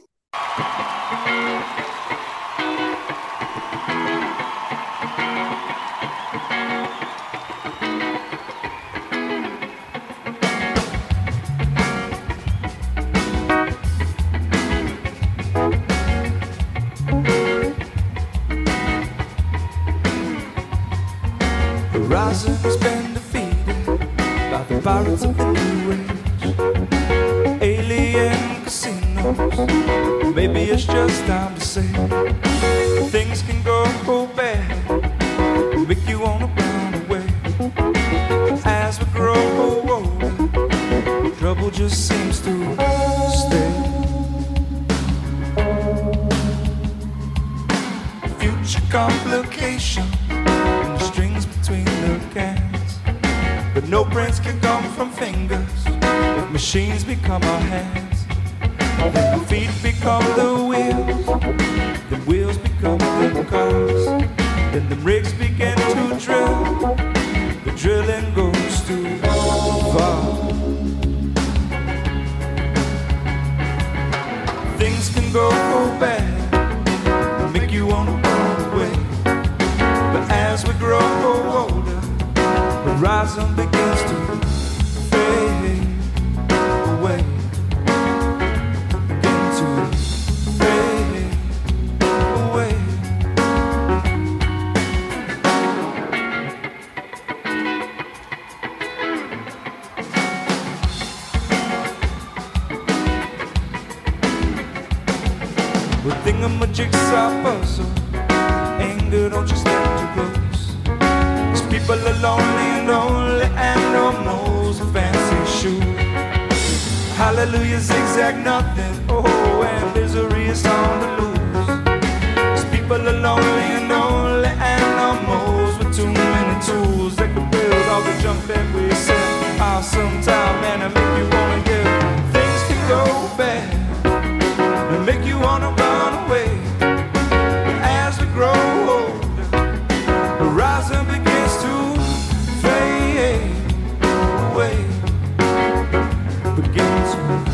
Has been defeated by the pirates of the New Age. Alien knows? Maybe it's just time to say forgets